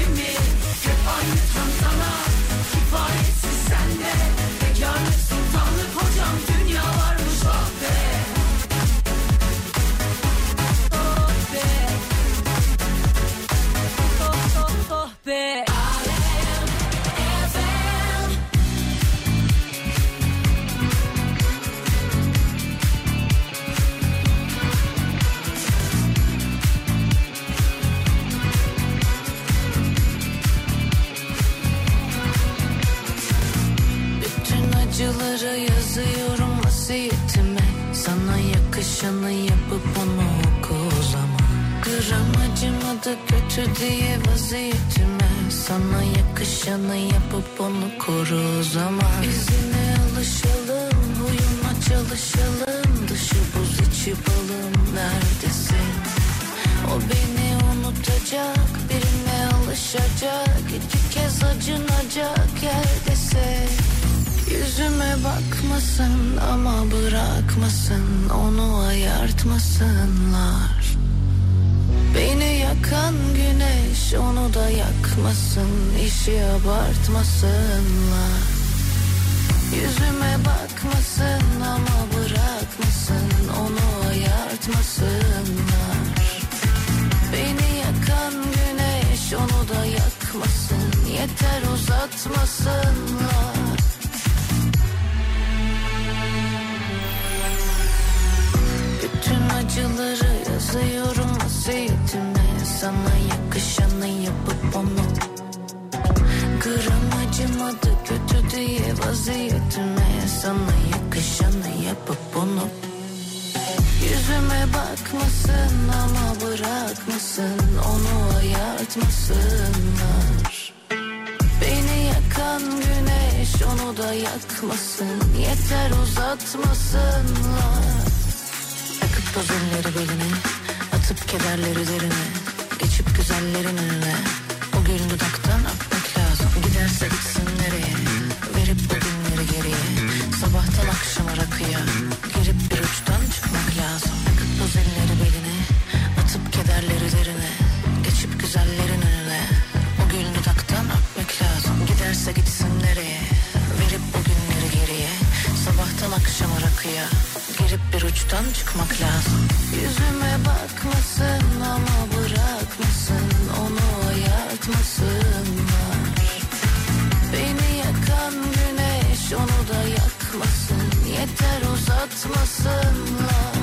acıları yazıyorum vasiyetime Sana yakışanı yapıp onu oku o zaman. Gram acımadı kötü diye vaziyetime. Sana yakışanı yapıp onu koru o zaman. İzine alışalım, huyuna çalışalım. Dışı buz içi balım neredesin? O beni unutacak, birine alışacak. İki kez acınacak yerdesin Yüzüme bakmasın ama bırakmasın Onu ayartmasınlar. Beni yakan güneş onu da yakmasın işi abartmasınlar. Yüzüme bakmasın ama bırakmasın Onu ayartmasınlar. Beni yakan güneş onu da yakmasın Yeter uzatmasınlar acıları yazıyorum vasiyetime. Sana yakışanı yapıp onu Gram acımadı kötü diye vaziyetime. Sana yakışanı yapıp onu Yüzüme bakmasın ama bırakmasın Onu ayartmasınlar. Beni yakan güneş onu da yakmasın Yeter uzatmasınlar toz beline Atıp kederleri derine Geçip güzellerin önüne. O gülün dudaktan öpmek lazım Giderse gitsin nereye? Verip o günleri geriye Sabahtan akşama rakıya. Girip bir uçtan çıkmak lazım. Toz elleri beline Atıp kederleri derine Geçip güzellerin önüne. O gülün dudaktan öpmek lazım Giderse gitsin nereye? Verip o günleri geriye Sabahtan akşama rakıya uçtan çıkmak lazım. Yüzüme bakmasın ama bırakmasın Onu ayartmasınlar. Beni yakan güneş onu da yakmasın Yeter uzatmasınlar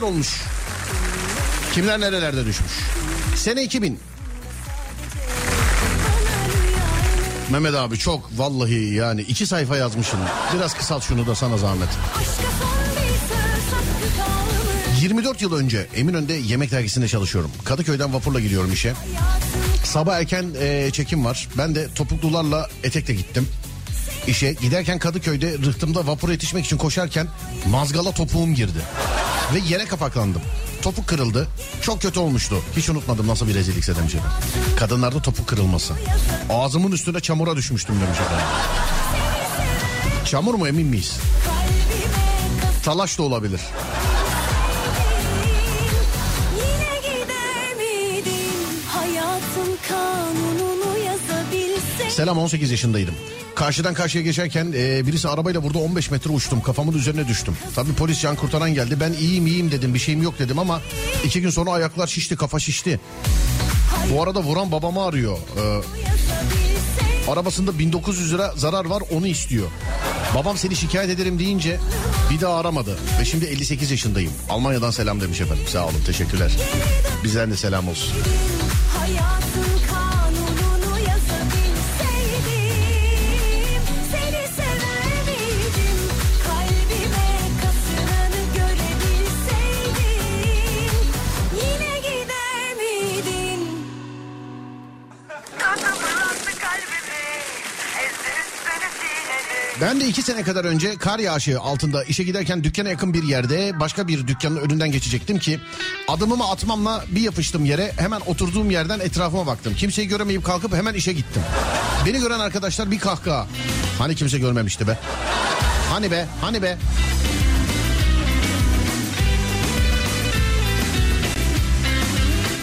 neler olmuş. Kimler nerelerde düşmüş. Sene 2000. Mehmet abi çok vallahi yani iki sayfa yazmışsın. Biraz kısalt şunu da sana zahmet. aşka son bir söz hakkı kalmış 24 yıl önce Eminönü'nde yemek dergisinde çalışıyorum. Kadıköy'den vapurla gidiyorum işe. Sabah erken e, çekim var. Ben de topuklularla etekle gittim. işe giderken Kadıköy'de rıhtımda vapura yetişmek için koşarken mazgala topuğum girdi. Ve yere kapaklandım. Topuk kırıldı. Çok kötü olmuştu. Hiç unutmadım nasıl bir rezillikse demiş efendim. Kadınlarda topuk kırılması. Ağzımın üstüne çamura düşmüştüm demiş efendim. Çamur mu emin miyiz? Talaş da olabilir. Selam 18 yaşındaydım. Karşıdan karşıya geçerken e, birisi arabayla burada 15 metre uçtum. Kafamın üzerine düştüm. Tabii polis can kurtaran geldi. Ben iyiyim iyiyim dedim bir şeyim yok dedim ama iki gün sonra ayaklar şişti kafa şişti. Bu arada vuran babamı arıyor. Ee, arabasında 1900 lira zarar var onu istiyor. Babam seni şikayet ederim deyince bir daha aramadı. Ve şimdi 58 yaşındayım. Almanya'dan selam demiş efendim. Sağ olun teşekkürler. Bizden de selam olsun. Ben de iki sene kadar önce kar yağışı altında işe giderken dükkana yakın bir yerde başka bir dükkanın önünden geçecektim ki adımımı atmamla bir yapıştım yere hemen oturduğum yerden etrafıma baktım. Kimseyi göremeyip kalkıp hemen işe gittim. Beni gören arkadaşlar bir kahkaha. Hani kimse görmemişti be. Hani be hani be.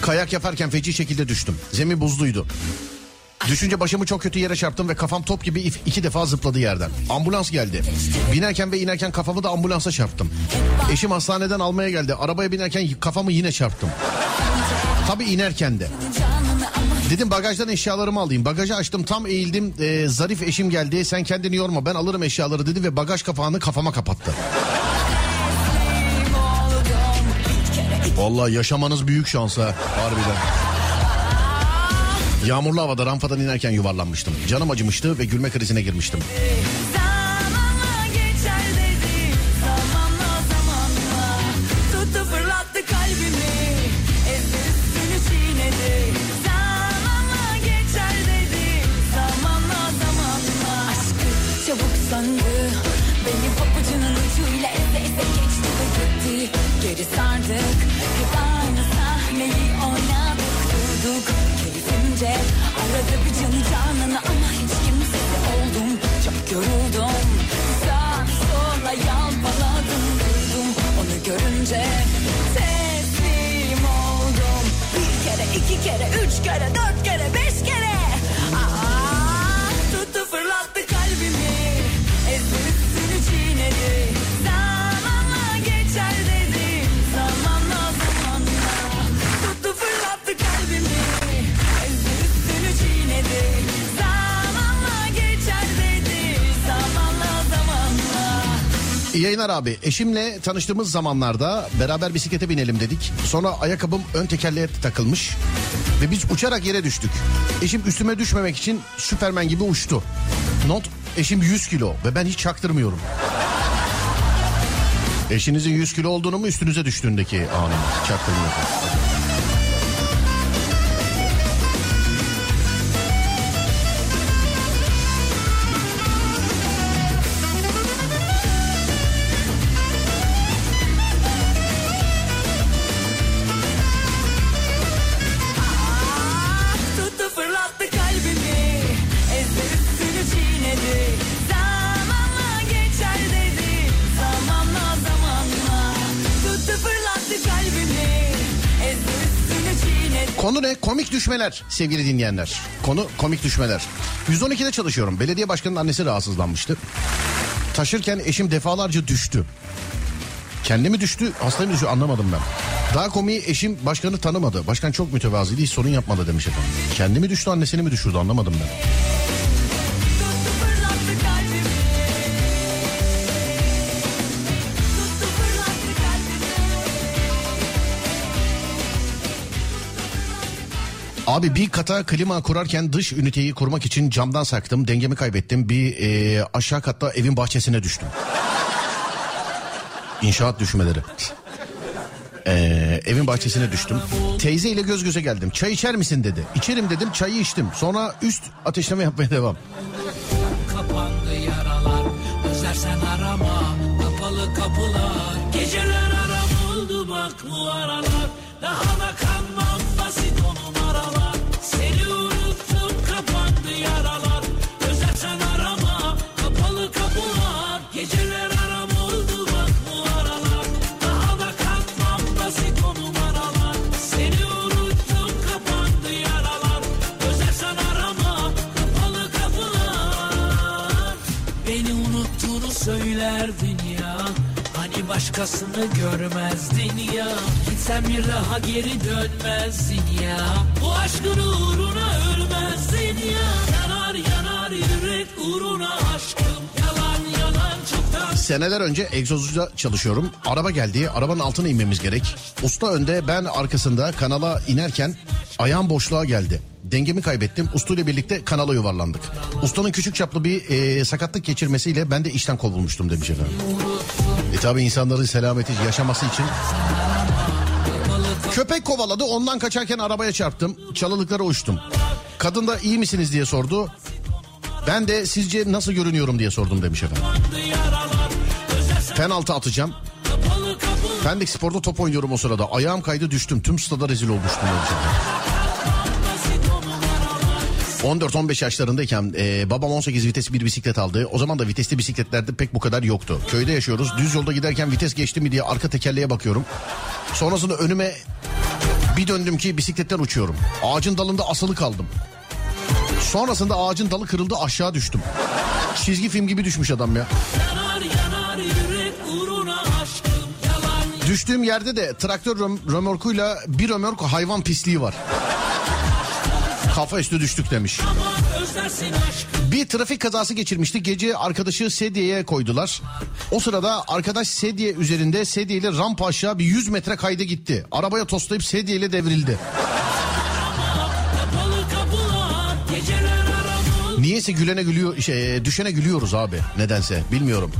Kayak yaparken feci şekilde düştüm. Zemin buzluydu. Düşünce başımı çok kötü yere çarptım ve kafam top gibi iki defa zıpladı yerden. Ambulans geldi. Binerken ve inerken kafamı da ambulansa çarptım. Eşim hastaneden almaya geldi. Arabaya binerken kafamı yine çarptım. Tabii inerken de. Dedim bagajdan eşyalarımı alayım. Bagajı açtım tam eğildim. Ee, zarif eşim geldi. Sen kendini yorma ben alırım eşyaları dedi ve bagaj kapağını kafama kapattı. Vallahi yaşamanız büyük şans ha harbiden. Yağmurlu havada rampadan inerken yuvarlanmıştım. Canım acımıştı ve gülme krizine girmiştim. Yayınlar abi. Eşimle tanıştığımız zamanlarda beraber bisiklete binelim dedik. Sonra ayakkabım ön tekerleğe takılmış. Ve biz uçarak yere düştük. Eşim üstüme düşmemek için Süpermen gibi uçtu. Not eşim 100 kilo ve ben hiç çaktırmıyorum. Eşinizin 100 kilo olduğunu mu üstünüze düştüğündeki anı mı? Düşmeler sevgili dinleyenler. Konu komik düşmeler. 112'de çalışıyorum. Belediye başkanının annesi rahatsızlanmıştı. Taşırken eşim defalarca düştü. Kendi mi düştü, hastayı mı düştü anlamadım ben. Daha komiği eşim başkanı tanımadı. Başkan çok mütevazıydı, hiç sorun yapmadı demiş efendim. Kendi mi düştü, annesini mi düşürdü anlamadım ben. Abi bir kata klima kurarken dış üniteyi kurmak için camdan sarktım. Dengemi kaybettim. Bir e, aşağı katta evin bahçesine düştüm. İnşaat düşmeleri. Ee, evin bahçesine düştüm. Teyze ile göz göze geldim. Çay içer misin dedi. İçerim dedim çayı içtim. Sonra üst ateşleme yapmaya devam. Kapandı yaralar Özlersen arama Kapalı kapılar Geceler aram oldu bak bu aralar Daha da başkasını görmezdin ya Gitsem bir daha geri dönmezdin ya Bu aşkın uğruna ölmezdin ya Yanar yanar yürek uğruna aşkım Yalan yalan çoktan Seneler önce egzozcuda çalışıyorum. Araba geldi. Arabanın altına inmemiz gerek. Usta önde ben arkasında kanala inerken ayağım boşluğa geldi. Dengemi kaybettim. Usta ile birlikte kanala yuvarlandık. Ustanın küçük çaplı bir e, sakatlık geçirmesiyle ben de işten kovulmuştum demiş efendim. E tabi insanların selameti yaşaması için Köpek kovaladı ondan kaçarken arabaya çarptım. Çalılıklara uçtum. Kadın da iyi misiniz diye sordu. Ben de sizce nasıl görünüyorum diye sordum demiş efendim. Penaltı atacağım. Pendik Spor'da top oynuyorum o sırada. Ayağım kaydı düştüm. Tüm stada rezil olmuştum. 14-15 yaşlarındayken e, babam 18 vites bir bisiklet aldı. O zaman da vitesli bisikletlerde pek bu kadar yoktu. Köyde yaşıyoruz. Düz yolda giderken vites geçti mi diye arka tekerleğe bakıyorum. Sonrasında önüme bir döndüm ki bisikletten uçuyorum. Ağacın dalında asılı kaldım. Sonrasında ağacın dalı kırıldı aşağı düştüm. Çizgi film gibi düşmüş adam ya. Düştüğüm yerde de traktör röm- römorkuyla bir römork hayvan pisliği var. Kafa üstü düştük demiş. Bir trafik kazası geçirmişti. Gece arkadaşı sedyeye koydular. O sırada arkadaş sedye üzerinde sedyeyle rampa aşağı bir 100 metre kayda gitti. Arabaya toslayıp devrildi. Kapılar geceler aramı Niyeyse gülene gülüyor, şey, düşene gülüyoruz abi. Nedense bilmiyorum.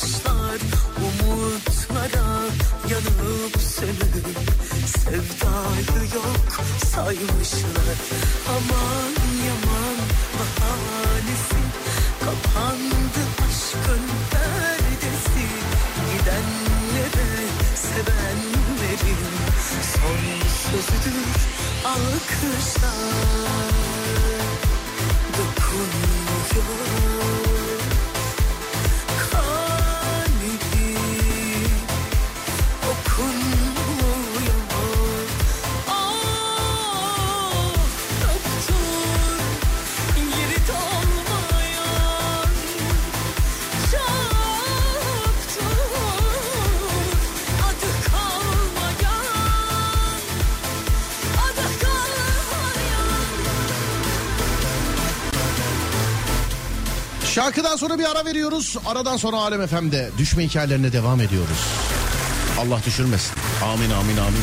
Tıkanmışlar Umutlara yanıp sönüp Sevdayı yok saymışlar. Aman yaman bahanesi Kapandı aşkın perdesi. Gidenlere sevenlerin son sözüdür alkışlar. Dokunmuyor Şarkıdan sonra bir ara veriyoruz. Aradan sonra Alem FM'de düşme hikayelerine devam ediyoruz. Allah düşürmesin. Amin amin amin.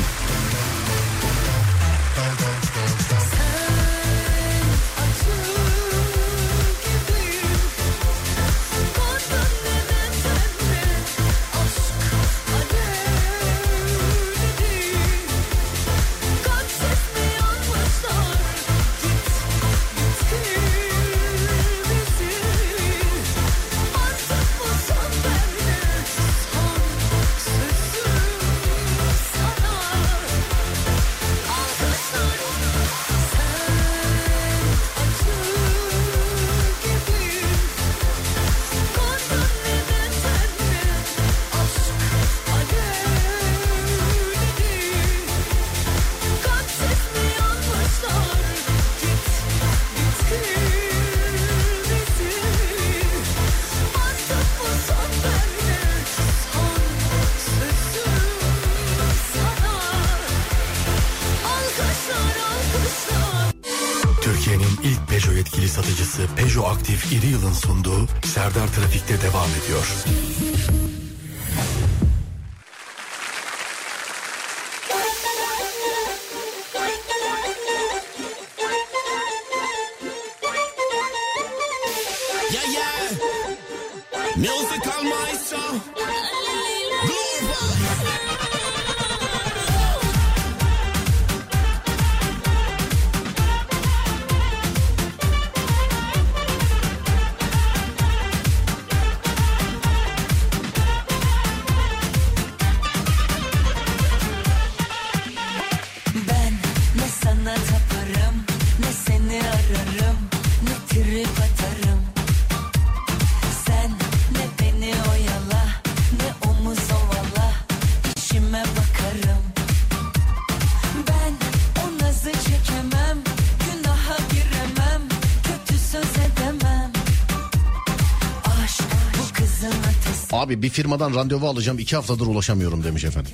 Abi bir firmadan randevu alacağım iki haftadır ulaşamıyorum demiş efendim.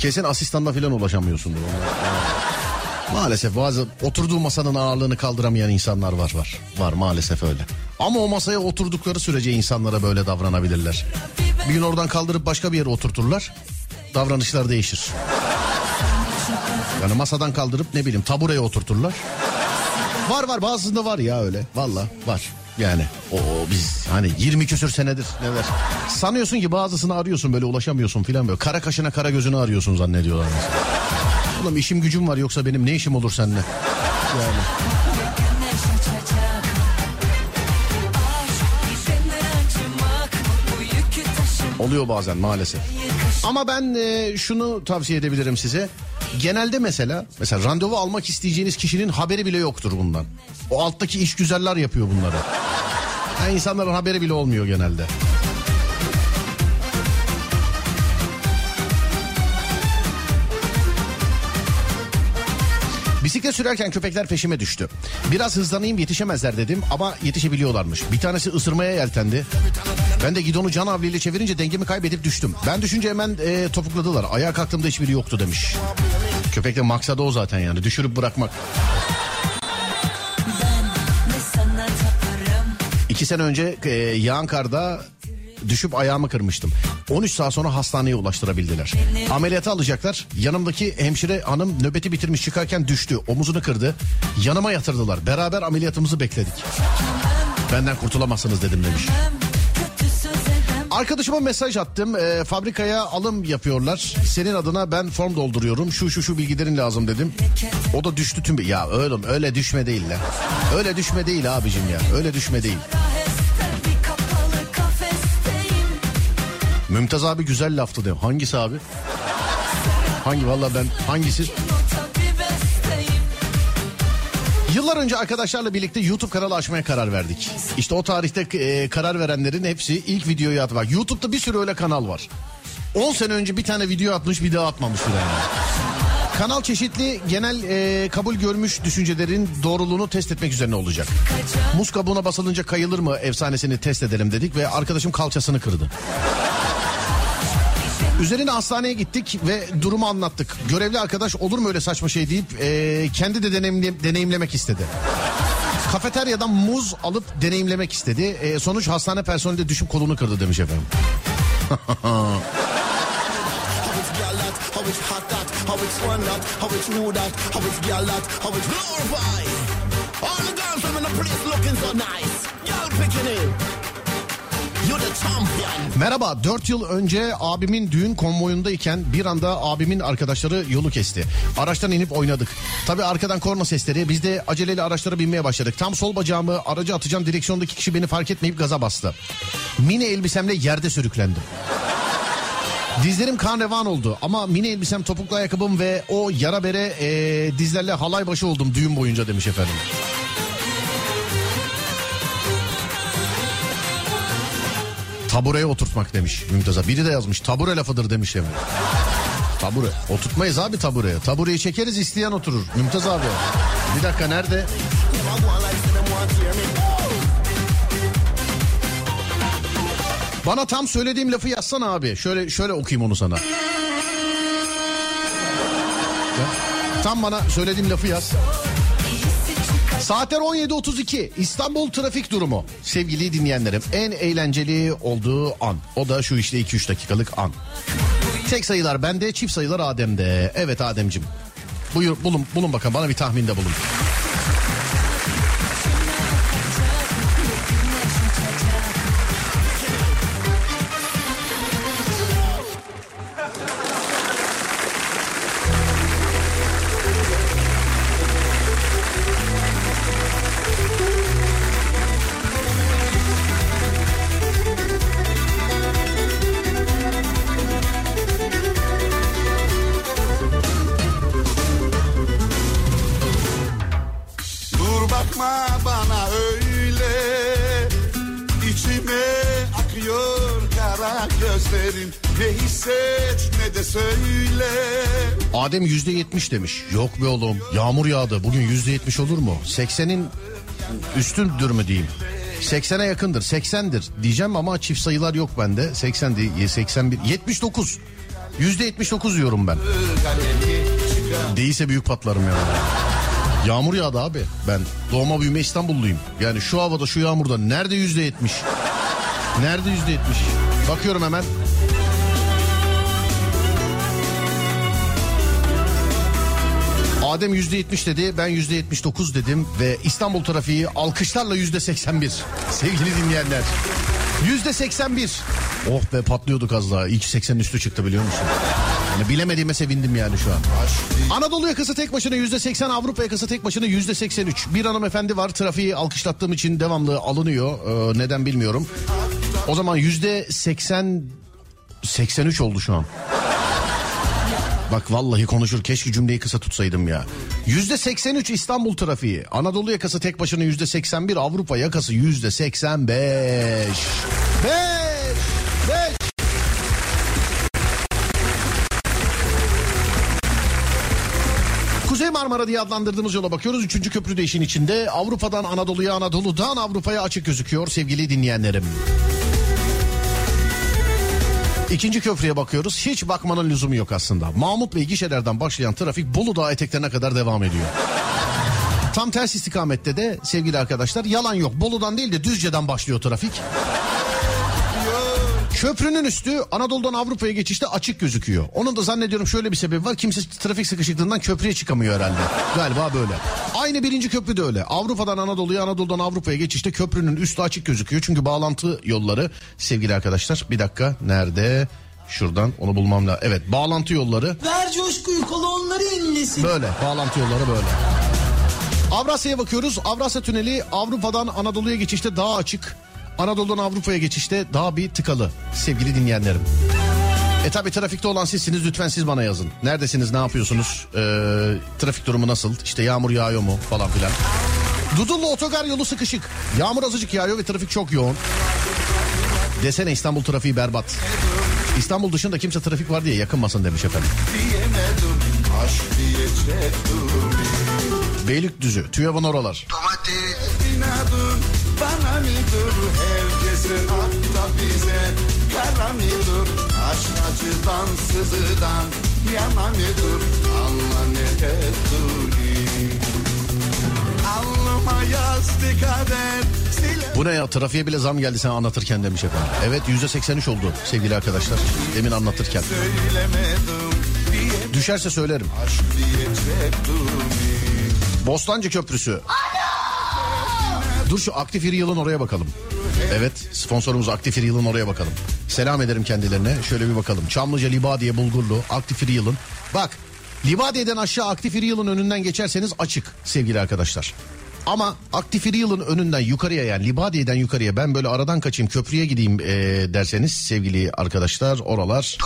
Kesin asistanla falan ulaşamıyorsundur. Maalesef bazı oturduğu masanın ağırlığını kaldıramayan insanlar var var. Var maalesef öyle. Ama o masaya oturdukları sürece insanlara böyle davranabilirler. Bir gün oradan kaldırıp başka bir yere oturturlar. Davranışlar değişir. Yani masadan kaldırıp ne bileyim tabureye oturturlar. Var var bazısında var ya öyle. Valla var. Yani o biz hani 20 küsür senedir neler. Sanıyorsun ki bazısını arıyorsun böyle ulaşamıyorsun filan böyle. Kara kaşına kara gözünü arıyorsun zannediyorlar. Oğlum işim gücüm var yoksa benim ne işim olur seninle? Yani. Oluyor bazen maalesef. Ama ben e, şunu tavsiye edebilirim size. Genelde mesela mesela randevu almak isteyeceğiniz kişinin haberi bile yoktur bundan. O alttaki iş güzeller yapıyor bunları. Yani insanların haberi bile olmuyor genelde. Bisiklet sürerken köpekler peşime düştü. Biraz hızlanayım yetişemezler dedim ama yetişebiliyorlarmış. Bir tanesi ısırmaya yeltendi. Ben de gidonu can havliyle çevirince dengemi kaybedip düştüm. Ben düşünce hemen e, topukladılar. Ayağa kalktığımda hiçbiri yoktu demiş. Köpekte maksadı o zaten yani düşürüp bırakmak. İki sene önce e, yağan düşüp ayağımı kırmıştım. 13 saat sonra hastaneye ulaştırabildiler. Ameliyata alacaklar. Yanımdaki hemşire hanım nöbeti bitirmiş çıkarken düştü. Omuzunu kırdı. Yanıma yatırdılar. Beraber ameliyatımızı bekledik. Benden kurtulamazsınız dedim demiş. Arkadaşıma mesaj attım. E, fabrikaya alım yapıyorlar. Senin adına ben form dolduruyorum. Şu şu şu bilgilerin lazım dedim. O da düştü tüm... Ya oğlum öyle düşme değil lan. Öyle düşme değil abicim ya. Öyle düşme değil. Mümtaz abi güzel laftı diyor. Hangisi abi? Hangi valla ben hangisi? Yıllar önce arkadaşlarla birlikte YouTube kanalı açmaya karar verdik. İşte o tarihte e, karar verenlerin hepsi ilk videoyu atmak. YouTube'da bir sürü öyle kanal var. 10 sene önce bir tane video atmış bir daha atmamış yani. Kanal çeşitli genel e, kabul görmüş düşüncelerin doğruluğunu test etmek üzerine olacak. Muz kabuğuna basılınca kayılır mı efsanesini test edelim dedik ve arkadaşım kalçasını kırdı. Üzerine hastaneye gittik ve durumu anlattık. Görevli arkadaş olur mu öyle saçma şey deyip e, kendi de deneyimle- deneyimlemek istedi. Kafeteryadan muz alıp deneyimlemek istedi. E, sonuç hastane personeli de düşüp kolunu kırdı demiş efendim. Merhaba 4 yıl önce abimin düğün konvoyundayken bir anda abimin arkadaşları yolu kesti. Araçtan inip oynadık. Tabi arkadan korna sesleri biz de aceleyle araçlara binmeye başladık. Tam sol bacağımı aracı atacağım direksiyondaki kişi beni fark etmeyip gaza bastı. Mini elbisemle yerde sürüklendim. Dizlerim kan revan oldu ama mini elbisem topuklu ayakkabım ve o yara bere eee, dizlerle halay başı oldum düğün boyunca demiş efendim. Tabureye oturtmak demiş Mümtaz'a. Biri de yazmış tabure lafıdır demiş efendim. Tabure. Oturtmayız abi tabureye. Tabureyi çekeriz isteyen oturur. Mümtaz abi. Bir dakika nerede? Bana tam söylediğim lafı yazsana abi. Şöyle şöyle okuyayım onu sana. Tam bana söylediğim lafı yaz. Saatler 17.32 İstanbul trafik durumu. Sevgili dinleyenlerim en eğlenceli olduğu an. O da şu işte 2-3 dakikalık an. Tek sayılar bende çift sayılar Adem'de. Evet Adem'cim. Buyur bulun, bulun bakalım bana bir tahminde bulun. Gözlerin Ne hisset ne de söyle Adem yüzde yetmiş demiş. Yok be oğlum yağmur yağdı bugün yüzde yetmiş olur mu? 80'in üstündür mü diyeyim? 80'e yakındır 80'dir diyeceğim ama çift sayılar yok bende. 80 değil 81 79 yüzde 79 diyorum ben. Değilse büyük patlarım yani. Yağmur yağdı abi. Ben doğma büyüme İstanbulluyum. Yani şu havada şu yağmurda nerede yüzde yetmiş? Nerede yüzde yetmiş? Bakıyorum hemen. Adem yüzde yetmiş dedi ben yüzde yetmiş dokuz dedim ve İstanbul trafiği alkışlarla yüzde seksen bir sevgili dinleyenler. Yüzde seksen bir. Oh be patlıyorduk az daha. İyi 80'in üstü çıktı biliyor musun? Yani bilemediğime sevindim yani şu an. Anadolu yakası tek başına yüzde seksen, Avrupa yakası tek başına yüzde seksen üç. Bir hanımefendi var trafiği alkışlattığım için devamlı alınıyor. Ee, neden bilmiyorum. O zaman yüzde seksen, seksen üç oldu şu an. Bak vallahi konuşur keşke cümleyi kısa tutsaydım ya. Yüzde 83 İstanbul trafiği. Anadolu yakası tek başına yüzde 81. Avrupa yakası yüzde 85. 5. 5. Kuzey Marmara diye adlandırdığımız yola bakıyoruz. Üçüncü köprü de işin içinde. Avrupa'dan Anadolu'ya, Anadolu'dan Avrupa'ya açık gözüküyor sevgili dinleyenlerim. İkinci köprüye bakıyoruz. Hiç bakmanın lüzumu yok aslında. Mahmut Bey gişelerden başlayan trafik Bolu Dağı eteklerine kadar devam ediyor. Tam ters istikamette de sevgili arkadaşlar yalan yok. Bolu'dan değil de Düzce'den başlıyor trafik. Köprünün üstü Anadolu'dan Avrupa'ya geçişte açık gözüküyor. Onun da zannediyorum şöyle bir sebebi var. Kimse trafik sıkışıklığından köprüye çıkamıyor herhalde. Galiba böyle. Aynı birinci köprü de öyle. Avrupa'dan Anadolu'ya, Anadolu'dan Avrupa'ya geçişte köprünün üstü açık gözüküyor. Çünkü bağlantı yolları sevgili arkadaşlar. Bir dakika nerede? Şuradan onu bulmam lazım. Evet bağlantı yolları Ver coşkuyu kolonları inlesin. böyle. Bağlantı yolları böyle. Avrasya'ya bakıyoruz. Avrasya Tüneli Avrupa'dan Anadolu'ya geçişte daha açık. Anadolu'dan Avrupa'ya geçişte daha bir tıkalı sevgili dinleyenlerim. E tabi trafikte olan sizsiniz lütfen siz bana yazın. Neredesiniz ne yapıyorsunuz? Ee, trafik durumu nasıl? İşte yağmur yağıyor mu falan filan. Dudullu otogar yolu sıkışık. Yağmur azıcık yağıyor ve trafik çok yoğun. Desene İstanbul trafiği berbat. İstanbul dışında kimse trafik var diye yakınmasın demiş efendim. Beylikdüzü, TÜYAV'ın oralar. İnadın bana mıdır herkesin akla bize Kara mıdır aşk acıdan sızıdan Yana mıdır anla ne ettiğini Alnıma yazdı kader sile Bu ne ya trafiğe bile zam geldi sen anlatırken demiş efendim. Evet yüzde 83 oldu sevgili arkadaşlar. Demin anlatırken. Düşerse söylerim. Bostancı Köprüsü. Dur şu Aktif İri Yıl'ın oraya bakalım. Evet sponsorumuz Aktif İri Yıl'ın oraya bakalım. Selam ederim kendilerine. Şöyle bir bakalım. Çamlıca Libadiye Bulgurlu Aktif İri Yıl'ın. Bak Libadiye'den aşağı Aktif İri Yıl'ın önünden geçerseniz açık sevgili arkadaşlar. Ama Aktif İri Yıl'ın önünden yukarıya yani Libadiye'den yukarıya ben böyle aradan kaçayım köprüye gideyim e, derseniz sevgili arkadaşlar oralar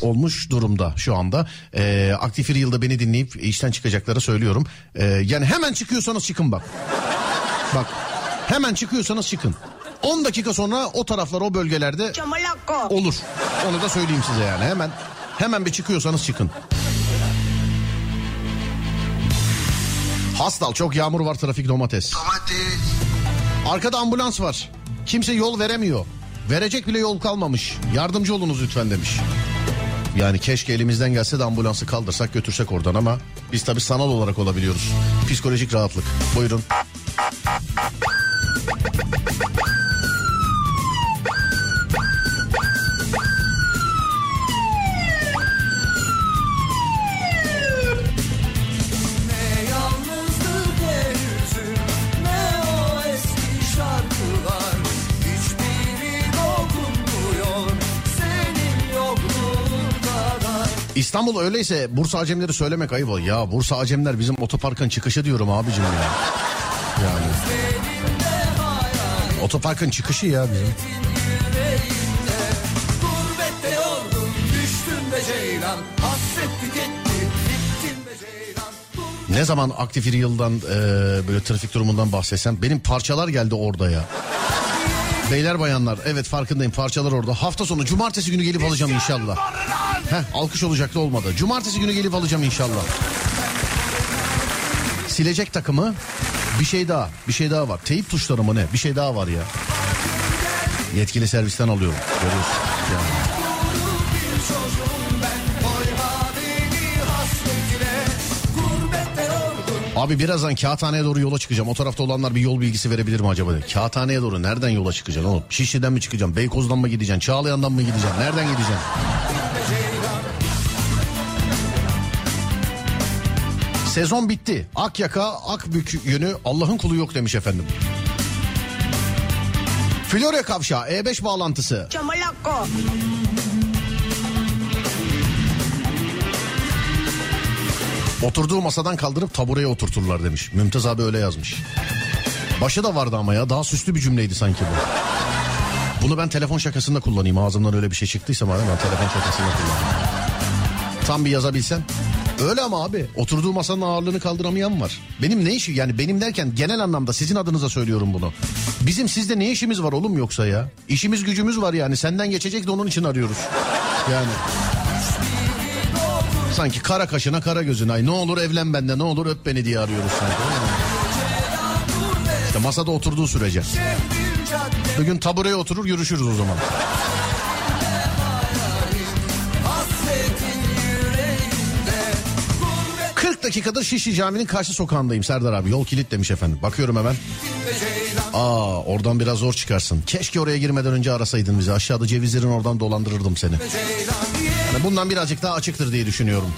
olmuş durumda şu anda. E, Aktif İri Yıl'da beni dinleyip işten çıkacaklara söylüyorum. E, yani hemen çıkıyorsanız çıkın bak. Bak hemen çıkıyorsanız çıkın. 10 dakika sonra o taraflar o bölgelerde olur. Onu da söyleyeyim size yani hemen hemen bir çıkıyorsanız çıkın. Hastal çok yağmur var trafik domates. Arkada ambulans var. Kimse yol veremiyor. Verecek bile yol kalmamış. Yardımcı olunuz lütfen demiş. Yani keşke elimizden gelse de ambulansı kaldırsak götürsek oradan ama Biz tabii sanal olarak olabiliyoruz. Psikolojik rahatlık. Buyurun. İstanbul öyleyse Bursa Acemleri söylemek ayıp. ol. Ya Bursa Acemler bizim otoparkın çıkışı diyorum abicim ya. Yani. Otoparkın çıkışı ya bizim. Ne zaman aktif bir yıldan e, böyle trafik durumundan bahsetsem benim parçalar geldi orada ya. Beyler bayanlar evet farkındayım parçalar orada. Hafta sonu cumartesi günü gelip alacağım inşallah. Heh alkış olacaktı olmadı. Cumartesi günü gelip alacağım inşallah. Silecek takımı bir şey daha bir şey daha var. Teyip tuşları mı ne bir şey daha var ya. Yetkili servisten alıyorum. Görüyorsun. Yani. Abi birazdan kağıthaneye doğru yola çıkacağım. O tarafta olanlar bir yol bilgisi verebilir mi acaba? Kağıthaneye doğru nereden yola çıkacaksın oğlum? Şişli'den mi çıkacaksın? Beykoz'dan mı gideceksin? Çağlayan'dan mı gideceksin? Nereden gideceksin? Sezon bitti. Akyaka, Akbük yönü Allah'ın kulu yok demiş efendim. Florya Kavşağı E5 bağlantısı. Çamalakko. Oturduğu masadan kaldırıp tabureye oturturlar demiş. Mümtaz abi öyle yazmış. Başı da vardı ama ya daha süslü bir cümleydi sanki bu. Bunu ben telefon şakasında kullanayım. Ağzımdan öyle bir şey çıktıysa madem ben telefon şakasında kullanayım. Tam bir yazabilsen. Öyle ama abi oturduğu masanın ağırlığını kaldıramayan var. Benim ne işi yani benim derken genel anlamda sizin adınıza söylüyorum bunu. Bizim sizde ne işimiz var oğlum yoksa ya? İşimiz gücümüz var yani senden geçecek de onun için arıyoruz. Yani. Sanki kara kaşına kara gözüne ay ne olur evlen bende ne olur öp beni diye arıyoruz sanki. İşte masada oturduğu sürece. Bugün tabureye oturur görüşürüz o zaman. Dakikadır Şişli Camii'nin karşı sokağındayım Serdar abi. Yol kilit demiş efendim. Bakıyorum hemen. Aa oradan biraz zor çıkarsın. Keşke oraya girmeden önce arasaydın bizi. Aşağıda cevizlerin oradan dolandırırdım seni. Yani bundan birazcık daha açıktır diye düşünüyorum.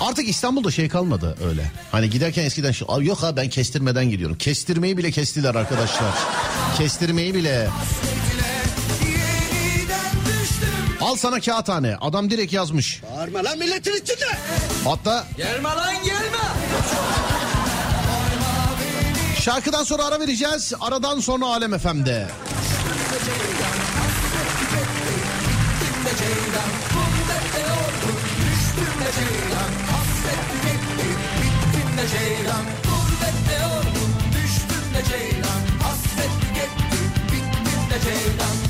Artık İstanbul'da şey kalmadı öyle. Hani giderken eskiden şu "Aa, yok ha ben kestirmeden gidiyorum. Kestirmeyi bile kestiler arkadaşlar. Kestirmeyi bile. Al sana kağıthane. Adam direkt yazmış. Bağırma lan milletin içinde. Hatta Gelme lan gelme Şarkıdan sonra ara vereceğiz. Aradan sonra Alem FM'de. Bittim de ceylan Gurbette yorgun düştüm de ceylan Hasret tüketti bittim de ceylan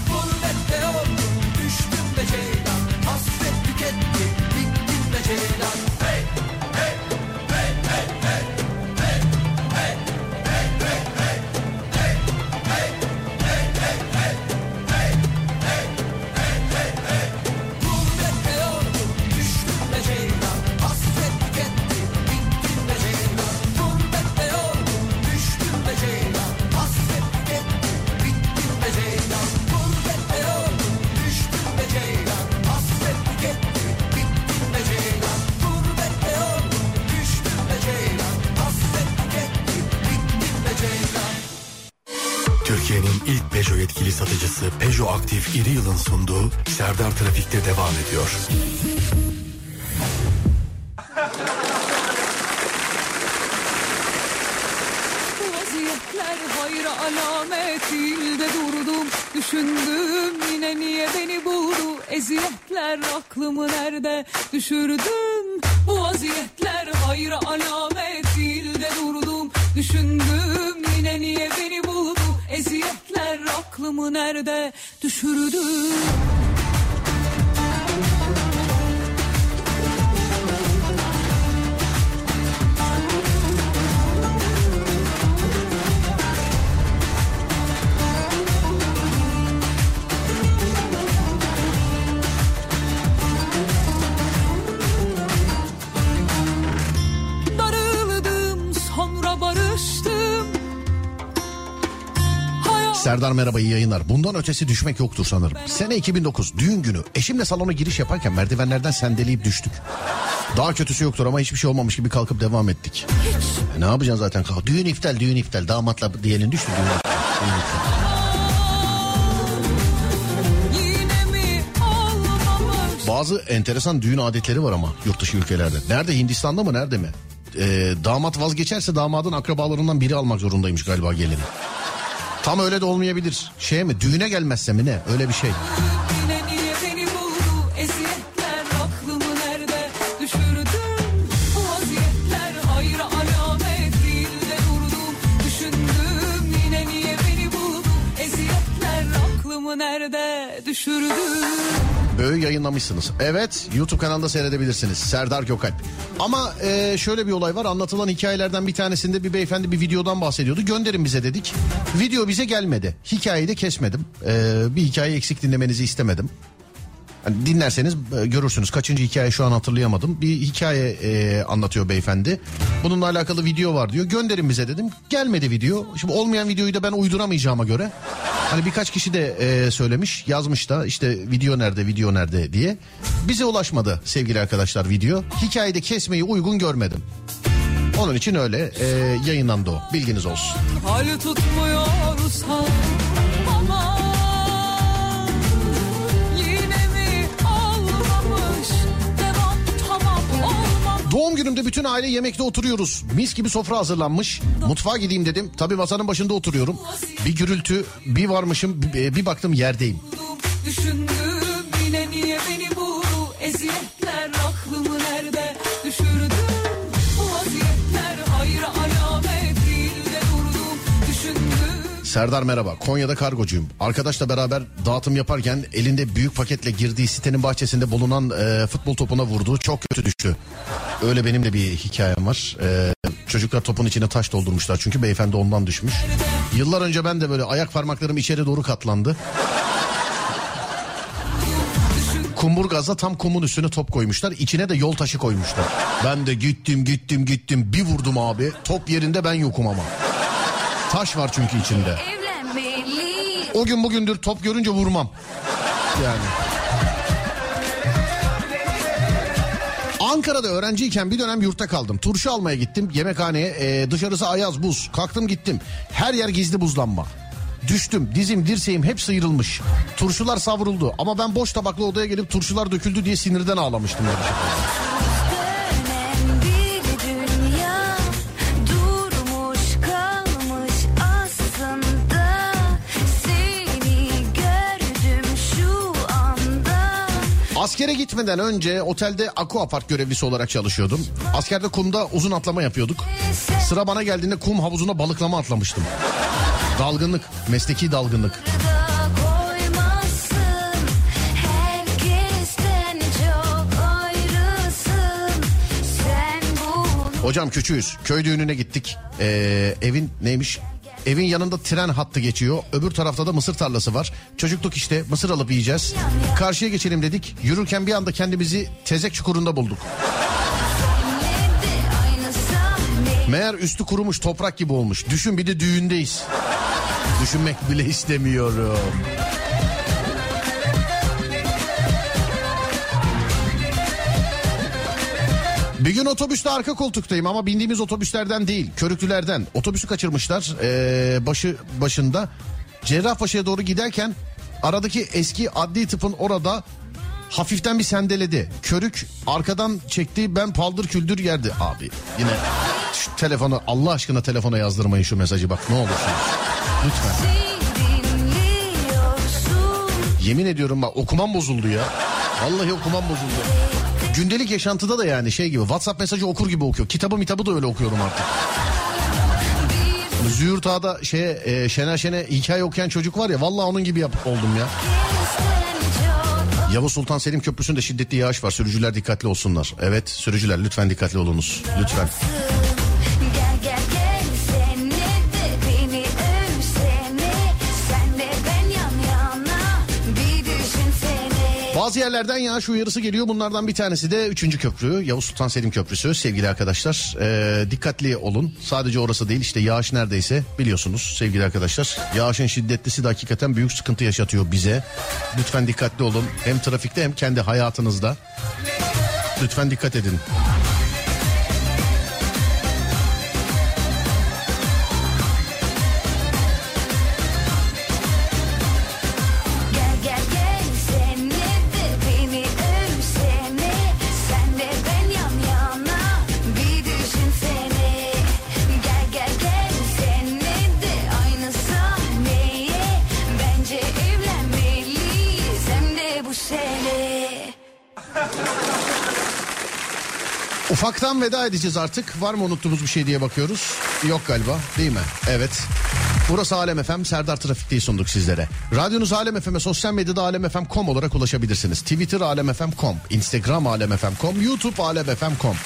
bittim de ceylan Hey hey 7 yılın sunduğu Serdar Trafik'te devam ediyor. Vaziyetler hayra alamet ilde durdum Düşündüm yine niye beni buldu? Eziyetler aklımı nerede düşürdüm İyi yayınlar. Bundan ötesi düşmek yoktur sanırım. Sene 2009 düğün günü eşimle salona giriş yaparken merdivenlerden sendeleyip düştük. Daha kötüsü yoktur ama hiçbir şey olmamış gibi kalkıp devam ettik. E, ne yapacaksın zaten. Düğün iptal düğün iptal damatla diyelim düştü düğün iptal. Düğün iptal. Bazı enteresan düğün adetleri var ama yurt dışı ülkelerde. Nerede Hindistan'da mı nerede mi? Ee, damat vazgeçerse damadın akrabalarından biri almak zorundaymış galiba gelini. Tam öyle de olmayabilir. Şey mi? Düğüne gelmezse mi? Ne? Öyle bir şey. Nerede düşürdüm Böyle yayınlamışsınız. Evet YouTube kanalında seyredebilirsiniz. Serdar Gökalp. Ama e, şöyle bir olay var. Anlatılan hikayelerden bir tanesinde bir beyefendi bir videodan bahsediyordu. Gönderin bize dedik. Video bize gelmedi. Hikayeyi de kesmedim. E, bir hikaye eksik dinlemenizi istemedim. Hani dinlerseniz e, görürsünüz. Kaçıncı hikaye şu an hatırlayamadım. Bir hikaye e, anlatıyor beyefendi. Bununla alakalı video var diyor. Gönderin bize dedim. Gelmedi video. Şimdi olmayan videoyu da ben uyduramayacağıma göre. Hani birkaç kişi de e, söylemiş, yazmış da işte video nerede, video nerede diye. Bize ulaşmadı sevgili arkadaşlar video. Hikayede kesmeyi uygun görmedim. Onun için öyle e, yayınlandı o. Bilginiz olsun. hali tutmuyorsa Doğum günümde bütün aile yemekte oturuyoruz. Mis gibi sofra hazırlanmış. Mutfağa gideyim dedim. Tabii masanın başında oturuyorum. Bir gürültü, bir varmışım, bir, bir baktım yerdeyim. Düşündüm Serdar merhaba. Konya'da kargocuyum. Arkadaşla beraber dağıtım yaparken elinde büyük paketle girdiği sitenin bahçesinde bulunan e, futbol topuna vurdu. Çok kötü düştü. Öyle benim de bir hikayem var. E, çocuklar topun içine taş doldurmuşlar çünkü beyefendi ondan düşmüş. Yıllar önce ben de böyle ayak parmaklarım içeri doğru katlandı. Kumburgaz'da tam kumun üstüne top koymuşlar. İçine de yol taşı koymuşlar. Ben de gittim gittim gittim bir vurdum abi. Top yerinde ben yokum ama. Taş var çünkü içinde. O gün bugündür top görünce vurmam. Yani. Ankara'da öğrenciyken bir dönem yurtta kaldım. Turşu almaya gittim yemekhaneye. Ee, dışarısı ayaz buz. Kalktım gittim. Her yer gizli buzlanma. Düştüm dizim dirseğim hep sıyrılmış. Turşular savruldu ama ben boş tabaklı odaya gelip turşular döküldü diye sinirden ağlamıştım. Yani. Askere gitmeden önce otelde aquapark görevlisi olarak çalışıyordum. Askerde kumda uzun atlama yapıyorduk. Sıra bana geldiğinde kum havuzuna balıklama atlamıştım. Dalgınlık, mesleki dalgınlık. Hocam küçüğüz. Köy düğününe gittik. Ee, evin neymiş? Evin yanında tren hattı geçiyor. Öbür tarafta da mısır tarlası var. Çocukluk işte mısır alıp yiyeceğiz. Karşıya geçelim dedik. Yürürken bir anda kendimizi tezek çukurunda bulduk. Meğer üstü kurumuş toprak gibi olmuş. Düşün bir de düğündeyiz. Düşünmek bile istemiyorum. Bir gün otobüste arka koltuktayım ama bindiğimiz otobüslerden değil, körüklülerden. Otobüsü kaçırmışlar ee, başı başında. Cerrahpaşa'ya doğru giderken aradaki eski adli tıpın orada hafiften bir sendeledi. Körük arkadan çekti ben paldır küldür yerdi. Abi yine şu telefonu Allah aşkına telefona yazdırmayın şu mesajı bak ne olursunuz. Lütfen. Yemin ediyorum bak okumam bozuldu ya. Vallahi okumam bozuldu. Gündelik yaşantıda da yani şey gibi WhatsApp mesajı okur gibi okuyor. Kitabı mitabı da öyle okuyorum artık. Züğürt Ağa'da şey, e, Şener Şen'e hikaye okuyan çocuk var ya vallahi onun gibi yap, oldum ya. Yavuz Sultan Selim Köprüsü'nde şiddetli yağış var. Sürücüler dikkatli olsunlar. Evet sürücüler lütfen dikkatli olunuz. Lütfen. Gel Bazı yerlerden yağış uyarısı geliyor. Bunlardan bir tanesi de 3. köprü. Yavuz Sultan Selim Köprüsü sevgili arkadaşlar. Ee, dikkatli olun. Sadece orası değil işte yağış neredeyse biliyorsunuz sevgili arkadaşlar. Yağışın şiddetlisi de hakikaten büyük sıkıntı yaşatıyor bize. Lütfen dikkatli olun. Hem trafikte hem kendi hayatınızda. Lütfen dikkat edin. Veda edeceğiz artık. Var mı unuttuğumuz bir şey diye bakıyoruz. Yok galiba değil mi? Evet. Burası Alem FM. Serdar Trafik'teyi sunduk sizlere. Radyonuz Alem FM'e sosyal medyada alemfm.com olarak ulaşabilirsiniz. Twitter alemfm.com, Instagram alemfm.com, YouTube alemfm.com.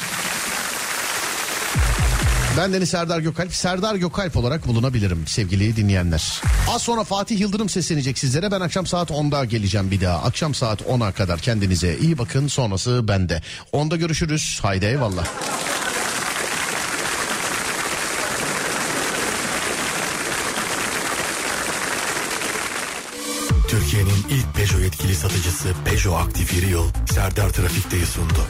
Ben Deniz Serdar Gökalp. Serdar Gökalp olarak bulunabilirim sevgili dinleyenler. Az sonra Fatih Yıldırım seslenecek sizlere. Ben akşam saat 10'da geleceğim bir daha. Akşam saat 10'a kadar kendinize iyi bakın. Sonrası bende. 10'da görüşürüz. Haydi eyvallah. Türkiye'nin ilk Peugeot yetkili satıcısı Peugeot Aktif Yeri Yıl Serdar Trafik'teyi sundu.